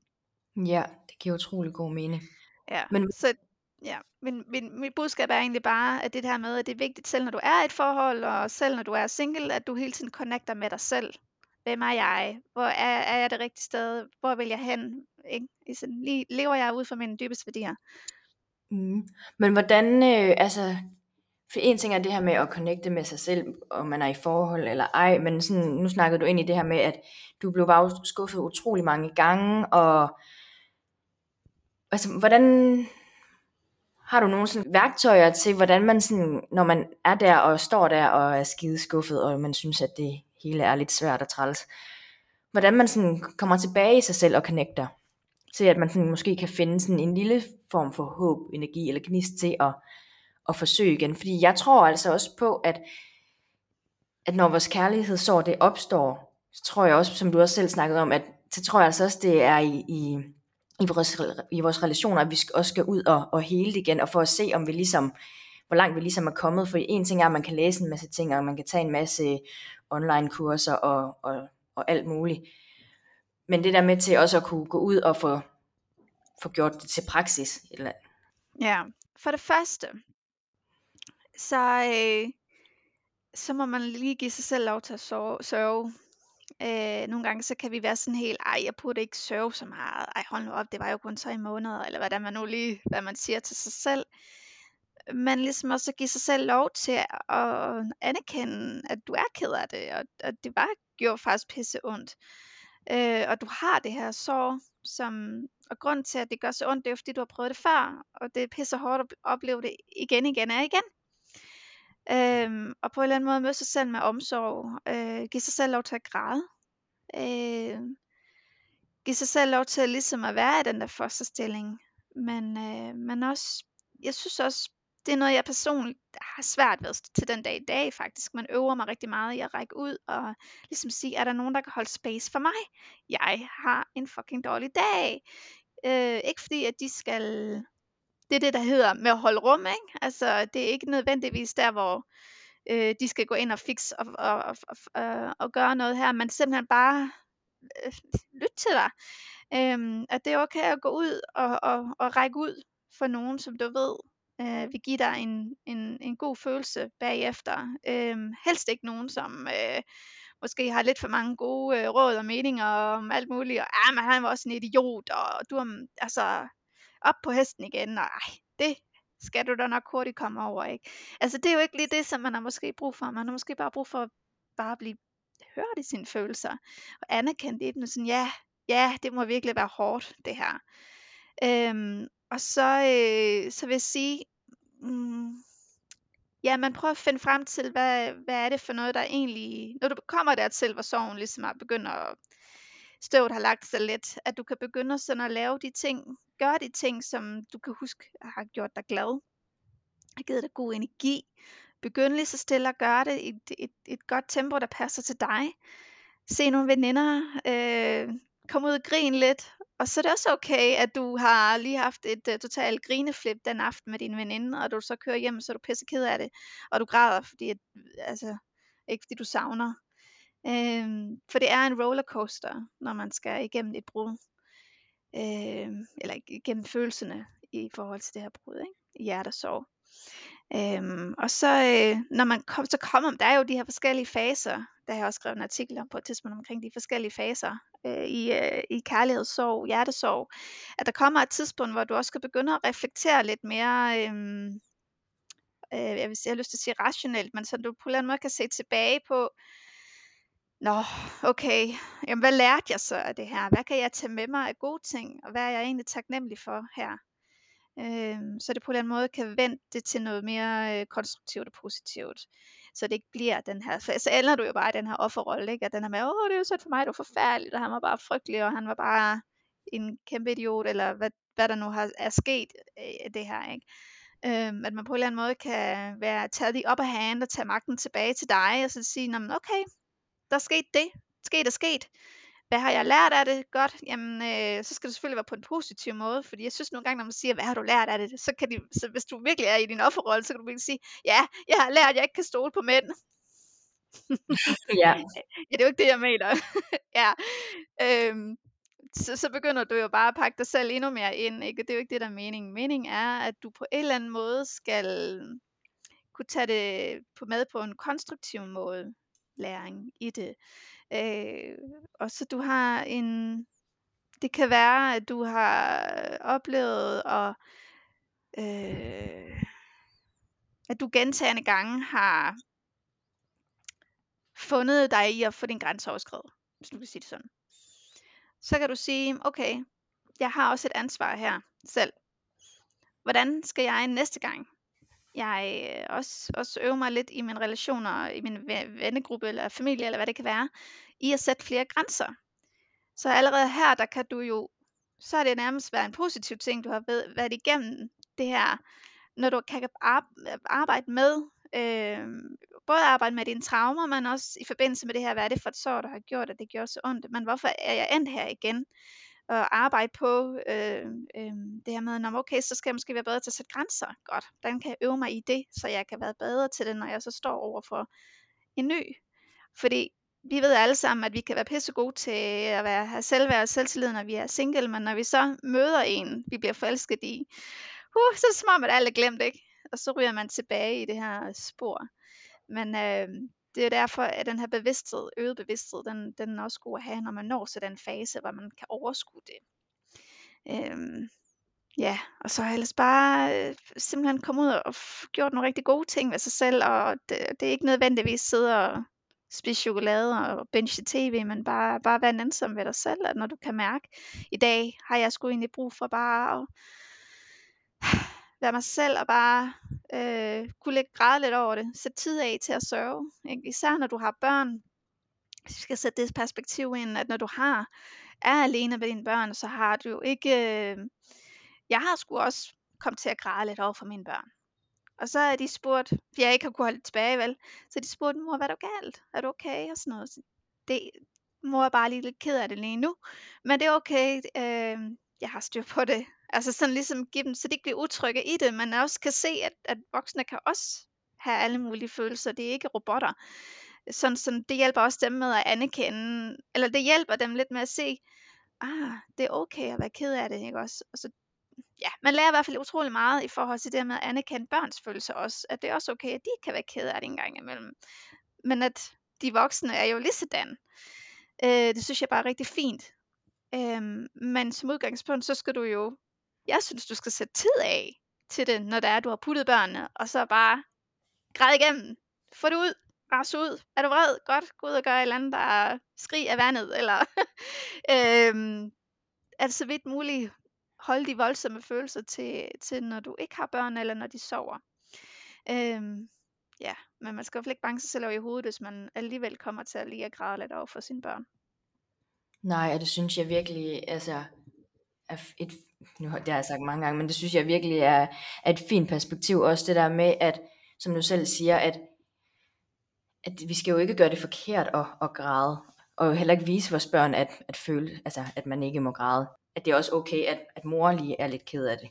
Ja, det giver utrolig god mening. Ja, Men... så ja, min, min, mit budskab er egentlig bare, at det her med, at det er vigtigt selv, når du er i et forhold, og selv når du er single, at du hele tiden connecter med dig selv hvem er jeg? Hvor er, er jeg det rigtige sted? Hvor vil jeg hen? Ikke? Sådan, lige, lever jeg ud fra mine dybeste værdier? Mm. Men hvordan, øh, altså, for en ting er det her med at connecte med sig selv, om man er i forhold eller ej, men sådan, nu snakkede du ind i det her med, at du blev bare skuffet utrolig mange gange, og altså, hvordan har du nogle sådan værktøjer til, hvordan man sådan, når man er der og står der og er skide skuffet, og man synes, at det hele er lidt svært at træls. Hvordan man sådan kommer tilbage i sig selv og connecter. Til at man sådan måske kan finde sådan en lille form for håb, energi eller gnist til at, at forsøge igen. Fordi jeg tror altså også på, at, at når vores kærlighedssår det opstår, så tror jeg også, som du også selv snakkede om, at så tror jeg altså også, det er i, i, i, vores, i vores relationer, at vi også skal ud og, og hele det igen, og for at se, om vi ligesom, hvor langt vi ligesom er kommet. For en ting er, at man kan læse en masse ting, og man kan tage en masse online kurser og, og, og alt muligt. Men det der med til også at kunne gå ud og få, få gjort det til praksis. Eller... Ja, for det første, så, øh, så må man lige give sig selv lov til at sørge. Øh, nogle gange så kan vi være sådan helt, ej, jeg burde ikke sørge så meget. Ej, hold nu op, det var jo kun tre måneder, eller hvad man nu lige, hvad man siger til sig selv. Men ligesom også at give sig selv lov til at anerkende, at du er ked af det, og at det var gjort faktisk pisse ondt. Øh, og du har det her sår, som, og grund til, at det gør så ondt, det er fordi, du har prøvet det før, og det er pisse hårdt at opleve det igen, igen og igen. Øhm, og på en eller anden måde møde sig selv med omsorg, øh, give sig selv lov til at græde, øh, give sig selv lov til ligesom at være i den der fosterstilling, men, øh, men også, jeg synes også, det er noget, jeg personligt har svært ved til den dag i dag faktisk. Man øver mig rigtig meget i at række ud og ligesom sige, er der nogen, der kan holde space for mig? Jeg har en fucking dårlig dag. Øh, ikke fordi, at de skal... Det er det, der hedder med at holde rum, ikke? Altså, det er ikke nødvendigvis der, hvor øh, de skal gå ind og fikse og, og, og, og, øh, og gøre noget her, men simpelthen bare øh, lytte til dig. Øh, at det er okay at gå ud og, og, og række ud for nogen, som du ved øh, vil give dig en, en, en god følelse bagefter. Øh, helst ikke nogen, som øh, måske har lidt for mange gode øh, råd og meninger om alt muligt, og ah, men han var også en idiot, og du er altså op på hesten igen, og ej, det skal du da nok hurtigt komme over, ikke? Altså det er jo ikke lige det, som man har måske brug for. Man har måske bare brug for at bare blive hørt i sine følelser, og anerkendt i dem, sådan, ja, ja, det må virkelig være hårdt, det her. Øhm, og så, øh, så vil jeg sige, mm, ja, man prøver at finde frem til, hvad, hvad er det for noget, der egentlig, når du kommer dertil, hvor sorgen ligesom er begynder at støvet har lagt sig lidt, at du kan begynde sådan at lave de ting, gøre de ting, som du kan huske har gjort dig glad, har givet dig god energi. Begynd lige så stille at gøre det i et, et, et godt tempo, der passer til dig. Se nogle veninder, øh, kom ud og grin lidt, og så er det også okay, at du har lige haft et uh, totalt grineflip den aften med din veninde, og du så kører hjem, så er du pisse ked af det, og du græder, fordi, at, altså, ikke fordi du savner. Øhm, for det er en rollercoaster, når man skal igennem et brud. Øhm, eller igennem følelserne i forhold til det her brud, ikke? Hjertesorg. Øhm, og så, øh, når man kom, så kommer, der er jo de her forskellige faser, der har jeg også skrevet en artikel om på et tidspunkt omkring de forskellige faser øh, i, øh, i kærlighedssorg, hjertesorg, at der kommer et tidspunkt, hvor du også skal begynde at reflektere lidt mere, øh, øh, jeg, vil sige, jeg har lyst til at sige rationelt, men så du på en eller anden måde kan se tilbage på, Nå, okay, jamen hvad lærte jeg så af det her? Hvad kan jeg tage med mig af gode ting, og hvad er jeg egentlig taknemmelig for her? Øh, så det på en eller anden måde kan vende det til noget mere øh, konstruktivt og positivt. Så det ikke bliver den her, for så ender du jo bare i den her offerrolle, ikke? At den her med, åh, det er jo sådan for mig, det var forfærdeligt, og han var bare frygtelig, og han var bare en kæmpe idiot, eller hvad, hvad der nu har, er sket øh, det her, ikke? Øhm, at man på en eller anden måde kan være taget i op af hand og tage magten tilbage til dig, og så sige, okay, der skete det, sket er sket. Hvad har jeg lært af det? Godt, jamen øh, så skal det selvfølgelig være på en positiv måde, fordi jeg synes nogle gange, når man siger, hvad har du lært af det, så kan de, så hvis du virkelig er i din offerrolle, så kan du virkelig sige, ja, jeg har lært, at jeg ikke kan stole på mænd. ja. ja, det er jo ikke det, jeg mener. ja. Øhm, så, så begynder du jo bare at pakke dig selv endnu mere ind, ikke? Det er jo ikke det, der er meningen. Meningen er, at du på en eller anden måde skal kunne tage det på med på en konstruktiv måde læring i det. Øh, og så du har en, det kan være, at du har oplevet at, øh, at du gentagende gange har fundet dig i at få din grænse overskrevet, hvis du kan sige det sådan. Så kan du sige, okay, jeg har også et ansvar her selv. Hvordan skal jeg næste gang jeg øh, også, også øver mig lidt i mine relationer, i min vennegruppe eller familie, eller hvad det kan være, i at sætte flere grænser. Så allerede her, der kan du jo, så er det nærmest været en positiv ting, du har været igennem det her, når du kan arbejde med, øh, både arbejde med dine traumer, men også i forbindelse med det her, hvad er det for et sår, der har gjort, at det gjorde så ondt, men hvorfor er jeg endt her igen? At arbejde på øh, øh, det her med, når okay, så skal jeg måske være bedre til at sætte grænser. Godt, hvordan kan jeg øve mig i det, så jeg kan være bedre til det, når jeg så står over for en ny. Fordi vi ved alle sammen, at vi kan være pisse gode til at være, have selvværd og selvtillid, når vi er single, men når vi så møder en, vi bliver forelsket i, uh, så er det som om, at alt er glemt, ikke? Og så ryger man tilbage i det her spor. Men øh, det er derfor, at den her bevidsthed, øget bevidsthed, den, den er også god at have, når man når til den fase, hvor man kan overskue det. Øhm, ja, og så har jeg ellers bare øh, simpelthen kommet ud og gjort nogle rigtig gode ting ved sig selv, og det, det er ikke nødvendigvis sidde og spise chokolade og binge tv, men bare, bare være nænsom ved dig selv, at når du kan mærke, i dag har jeg sgu egentlig brug for bare at være mig selv og bare øh, kunne lægge græde lidt over det. Sæt tid af til at sørge. Ikke? Især når du har børn. Hvis vi skal sætte det perspektiv ind, at når du har er alene med dine børn, så har du jo ikke... Øh, jeg har sgu også kommet til at græde lidt over for mine børn. Og så er de spurgt, for jeg ikke har kunnet holde det tilbage, vel? Så de spurgte, mor, hvad er du galt? Er du okay? Og sådan noget. Det, mor er bare lige lidt ked af det lige nu. Men det er okay. Øh, jeg har styr på det. Altså sådan ligesom give dem, så de ikke bliver utrygge i det, men også kan se, at, at voksne kan også have alle mulige følelser. Det er ikke robotter. Sådan, sådan, det hjælper også dem med at anerkende, eller det hjælper dem lidt med at se, ah, det er okay at være ked af det, ikke også? Og så, ja, man lærer i hvert fald utrolig meget i forhold til det med at anerkende børns følelser også, at det er også okay, at de kan være ked af det en gang imellem. Men at de voksne er jo lige sådan. Øh, det synes jeg bare er rigtig fint. Øh, men som udgangspunkt, så skal du jo, jeg synes, du skal sætte tid af til det, når det er, du har puttet børnene, og så bare græde igennem. Få det ud, ras ud. Er du vred? Godt, gå ud og gøre et eller andet, der skrig af vandet, eller øhm, er det så vidt muligt holde de voldsomme følelser til, til, når du ikke har børn, eller når de sover. Øhm, ja, men man skal jo ikke bange sig selv over i hovedet, hvis man alligevel kommer til at lige at græde lidt over for sine børn. Nej, og det synes jeg virkelig, altså, er et, nu har det har jeg sagt mange gange, men det synes jeg virkelig er, er et fint perspektiv, også det der med, at, som du selv siger, at, at vi skal jo ikke gøre det forkert at, at græde, og heller ikke vise vores børn, at, at føle, altså, at man ikke må græde. At det er også okay, at, at mor lige er lidt ked af det,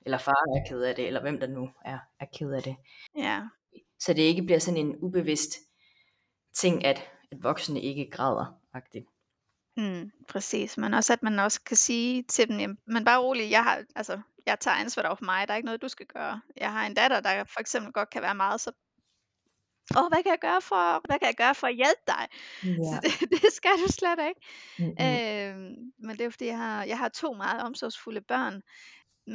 eller far er ked af det, eller hvem der nu er, er ked af det. Ja, Så det ikke bliver sådan en ubevidst ting, at, at voksne ikke græder. -agtigt. Mm, præcis, men også at man også kan sige til dem, jamen, men bare rolig, jeg har, altså, jeg tager ansvar over for mig, der er ikke noget, du skal gøre. Jeg har en datter, der for eksempel godt kan være meget så, åh, hvad kan jeg gøre for, hvad kan jeg gøre for at hjælpe dig? Så Ja. det, det skal du slet ikke. Mm-mm. Øhm, men det er jo fordi, jeg har, jeg har to meget omsorgsfulde børn,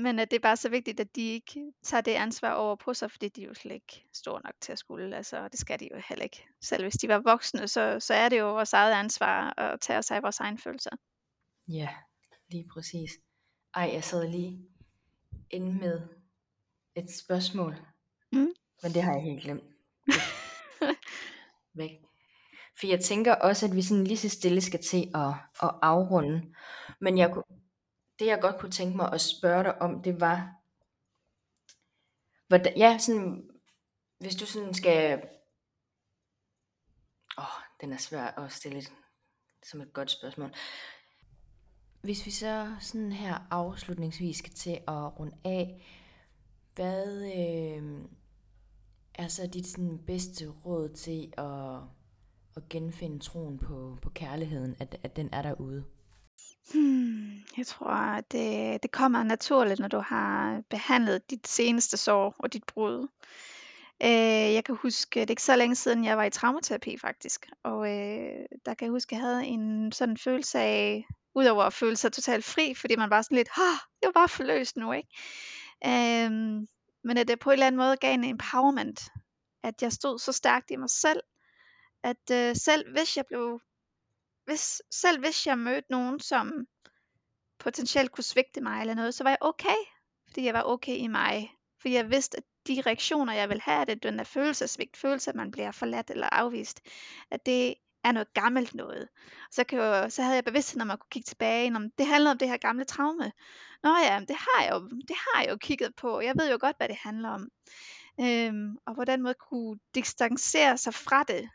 men at det er bare så vigtigt, at de ikke tager det ansvar over på sig, fordi de er jo slet ikke store nok til at skulle, altså og det skal de jo heller ikke. Selv hvis de var voksne, så, så er det jo vores eget ansvar at tage os af vores egne følelser. Ja, lige præcis. Ej, jeg sad lige inde med et spørgsmål, Mm. men det har jeg helt glemt. Væk. For jeg tænker også, at vi sådan lige så stille skal til at, at afrunde. Men jeg kunne, det jeg godt kunne tænke mig at spørge dig om, det var, hvordan, ja, sådan, hvis du sådan skal, åh, den er svær at stille som et godt spørgsmål. Hvis vi så sådan her afslutningsvis skal til at runde af, hvad øh, er så dit sådan bedste råd til at, at genfinde troen på, på kærligheden, at, at den er derude? Hm, jeg tror, at det, det kommer naturligt, når du har behandlet dit seneste sorg og dit brud. Øh, jeg kan huske, det er ikke så længe siden, jeg var i traumaterapi faktisk, og øh, der kan jeg huske, at jeg havde en sådan følelse af, udover at føle sig totalt fri, fordi man var sådan lidt, ah, det var bare forløst nu, ikke? Øhm, men at det på en eller anden måde gav en empowerment, at jeg stod så stærkt i mig selv, at øh, selv hvis jeg blev hvis, selv hvis jeg mødte nogen, som potentielt kunne svigte mig eller noget, så var jeg okay, fordi jeg var okay i mig. Fordi jeg vidste, at de reaktioner, jeg vil have, det den der følelsesvigt, følelse, at man bliver forladt eller afvist, at det er noget gammelt noget. Så, kan jo, så havde jeg bevidsthed, når man kunne kigge tilbage, om det handler om det her gamle traume. Nå ja, det har jeg jo, det har jeg jo kigget på. Jeg ved jo godt, hvad det handler om. Øhm, og på den måde kunne distancere sig fra det.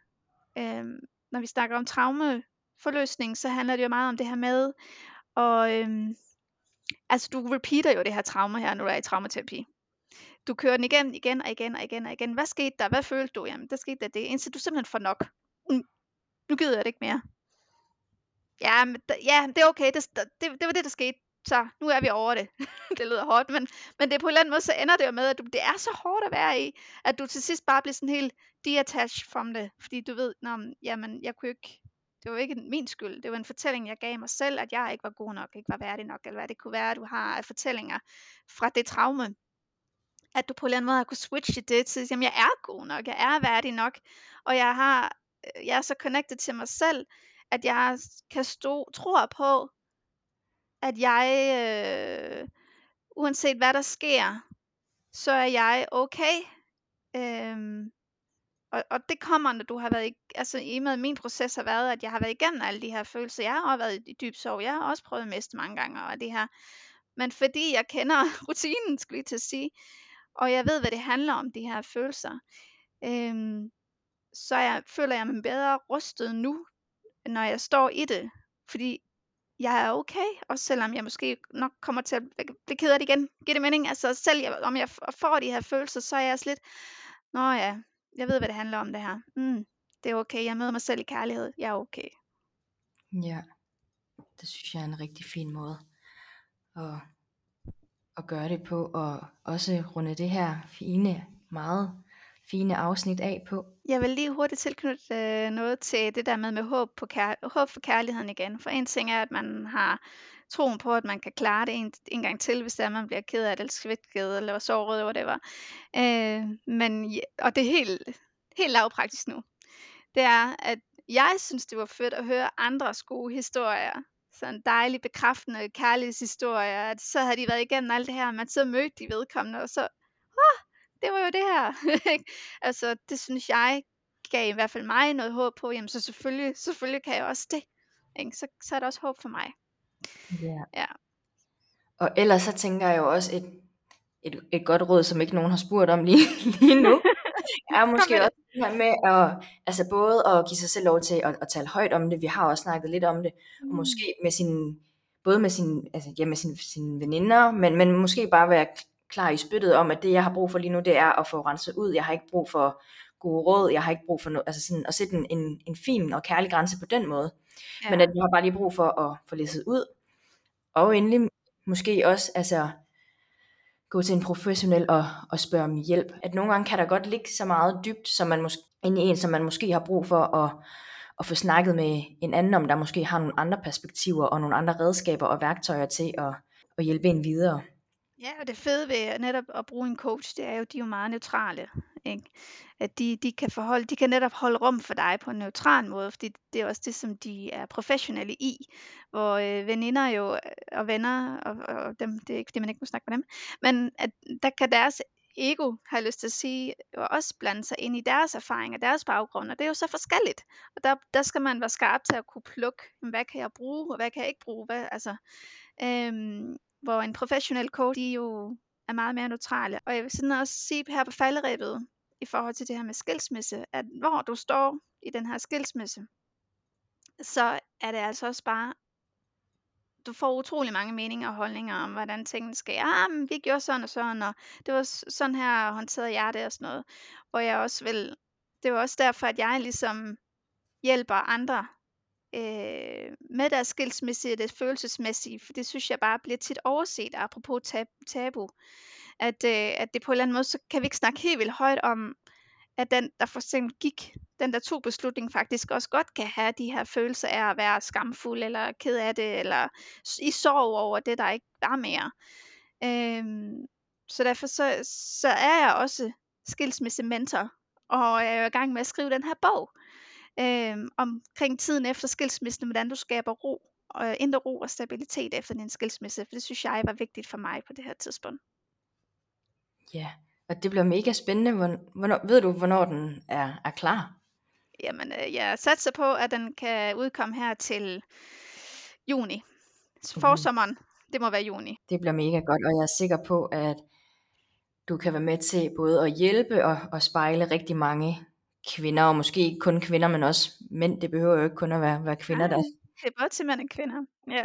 Øhm, når vi snakker om traume, forløsning, så handler det jo meget om det her med, og øhm, altså du repeater jo det her trauma her, når du er i traumaterapi. Du kører den igen, igen og igen og igen og igen. Hvad skete der? Hvad følte du? Jamen, der skete der det, indtil du simpelthen får nok. Mm, nu gider jeg det ikke mere. Ja, men, ja, det er okay. Det, det, det var det, der skete. Så nu er vi over det. det lyder hårdt, men, men det er på en eller anden måde, så ender det jo med, at du, det er så hårdt at være i, at du til sidst bare bliver sådan helt detached from det. Fordi du ved, Nå, jamen, jeg kunne ikke det var ikke min skyld. Det var en fortælling, jeg gav mig selv, at jeg ikke var god nok, ikke var værdig nok, eller hvad det kunne være, du har af fortællinger fra det traume. At du på en eller anden måde har kunne switche det til, at jeg er god nok, jeg er værdig nok, og jeg har øh, jeg er så connected til mig selv, at jeg kan stå, tror på, at jeg, øh, uanset hvad der sker, så er jeg okay. Øhm, og, og det kommer, når du har været i, altså i med min proces har været, at jeg har været igennem alle de her følelser. Jeg har også været i dyb sorg. Jeg har også prøvet at miste mange gange og det her. Men fordi jeg kender rutinen, skulle jeg til at sige, og jeg ved, hvad det handler om, de her følelser, øhm, så jeg, føler jeg mig bedre rustet nu, når jeg står i det. Fordi jeg er okay, også selvom jeg måske nok kommer til at blive ked af det igen. Giver det mening? Altså selv om jeg får de her følelser, så er jeg også lidt, nå ja, jeg ved, hvad det handler om det her. Mm, det er okay, jeg møder mig selv i kærlighed. Jeg er okay. Ja, det synes jeg er en rigtig fin måde at, at gøre det på, og også runde det her fine, meget fine afsnit af på. Jeg vil lige hurtigt tilknytte øh, noget til det der med, med håb, på kær- håb for kærligheden igen. For en ting er, at man har troen på, at man kan klare det en, en gang til, hvis det er, man bliver ked af det, eller svigtet, eller såret, eller whatever. Øh, men, og det er helt, helt lavpraktisk nu. Det er, at jeg synes, det var fedt at høre andres gode historier. Sådan dejlige, bekræftende kærlighedshistorier. At så havde de været igennem alt det her, man så mødte de vedkommende, og så, det var jo det her. altså, det synes jeg gav i hvert fald mig noget håb på. Jamen, så selvfølgelig, selvfølgelig kan jeg også det. Ikke? Så, så er der også håb for mig. Ja. Ja. Og ellers så tænker jeg jo også et, et, et godt råd, som ikke nogen har spurgt om lige, lige nu, er måske også det her med at, altså både at give sig selv lov til at, at tale højt om det, vi har også snakket lidt om det, mm. og måske med sin, både med sin, altså, ja, med sin, sin veninder, men, men måske bare være klar i spyttet om, at det jeg har brug for lige nu, det er at få renset ud, jeg har ikke brug for gode råd, jeg har ikke brug for noget, altså sådan at sætte en, en, en fin og kærlig grænse på den måde, ja. men at jeg har bare lige brug for at få læsset ud, og endelig måske også, altså gå til en professionel og, og spørge om hjælp. At nogle gange kan der godt ligge så meget dybt, som man måske, ind i en, som man måske har brug for at, at få snakket med en anden om, der måske har nogle andre perspektiver og nogle andre redskaber og værktøjer til at, at hjælpe en videre. Ja, og det fede ved netop at bruge en coach, det er jo, de er jo meget neutrale. Ikke? At de, de kan forholde, de kan netop holde rum for dig på en neutral måde, fordi det er også det, som de er professionelle i. Hvor øh, veninder jo, øh, og venner, og, og dem, det er ikke det, man ikke må snakke med dem, men at der kan deres ego, har jeg lyst til at sige, og også blande sig ind i deres erfaringer, deres baggrund, og det er jo så forskelligt. Og der, der skal man være skarp til at kunne plukke, hvad kan jeg bruge, og hvad kan jeg ikke bruge, hvad, altså, øhm, hvor en professionel coach, de jo er meget mere neutrale. Og jeg vil sådan også sige her på falderæbet, i forhold til det her med skilsmisse, at hvor du står i den her skilsmisse, så er det altså også bare, du får utrolig mange meninger og holdninger om, hvordan tingene skal. Ja, ah, men vi gjorde sådan og sådan, og det var sådan her, håndterede jeg det og sådan noget. Hvor jeg også vil, det var også derfor, at jeg ligesom hjælper andre øh, med deres skilsmisse, det følelsesmæssige, for det synes jeg bare bliver tit overset, apropos tab- tabu, at, øh, at det på en eller anden måde, så kan vi ikke snakke helt vildt højt om, at den, der for eksempel gik, den der tog beslutning, faktisk også godt kan have de her følelser af at være skamfuld, eller ked af det, eller i sorg over det, der ikke var mere. Øhm, så derfor så, så er jeg også skilsmisse mentor, og jeg er i gang med at skrive den her bog øh, omkring tiden efter skilsmissen, hvordan du skaber ro, og indre ro og stabilitet efter din skilsmisse, for det synes jeg var vigtigt for mig på det her tidspunkt. Ja, og det bliver mega spændende. Hvornår, ved du, hvornår den er, er klar? Jamen, øh, jeg satser på, at den kan udkomme her til juni. Forsommeren, det må være juni. Det bliver mega godt, og jeg er sikker på, at du kan være med til både at hjælpe og, og spejle rigtig mange kvinder, og måske ikke kun kvinder, men også mænd. Det behøver jo ikke kun at være, være kvinder, der... det er både til mænd og kvinder, ja.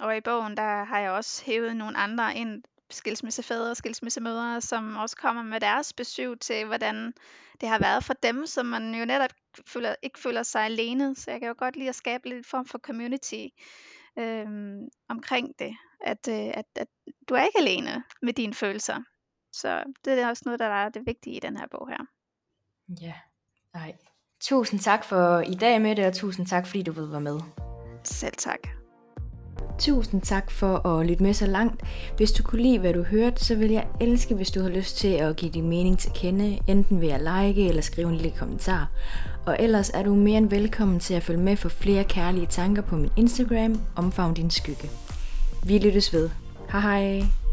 Og i bogen, der har jeg også hævet nogle andre ind, skilsmissefædre og skilsmissemødre, som også kommer med deres besøg til, hvordan det har været for dem, så man jo netop føler, ikke føler sig alene. Så jeg kan jo godt lide at skabe lidt form for community øhm, omkring det, at, øh, at, at du er ikke alene med dine følelser. Så det er også noget, der er det vigtige i den her bog her. Ja, ej, Tusind tak for i dag med det, og tusind tak, fordi du vil være med. Selv tak. Tusind tak for at lytte med så langt. Hvis du kunne lide, hvad du hørte, så vil jeg elske, hvis du har lyst til at give din mening til kende, enten ved at like eller skrive en lille kommentar. Og ellers er du mere end velkommen til at følge med for flere kærlige tanker på min Instagram, Omfavn din skygge. Vi lyttes ved. Hej hej!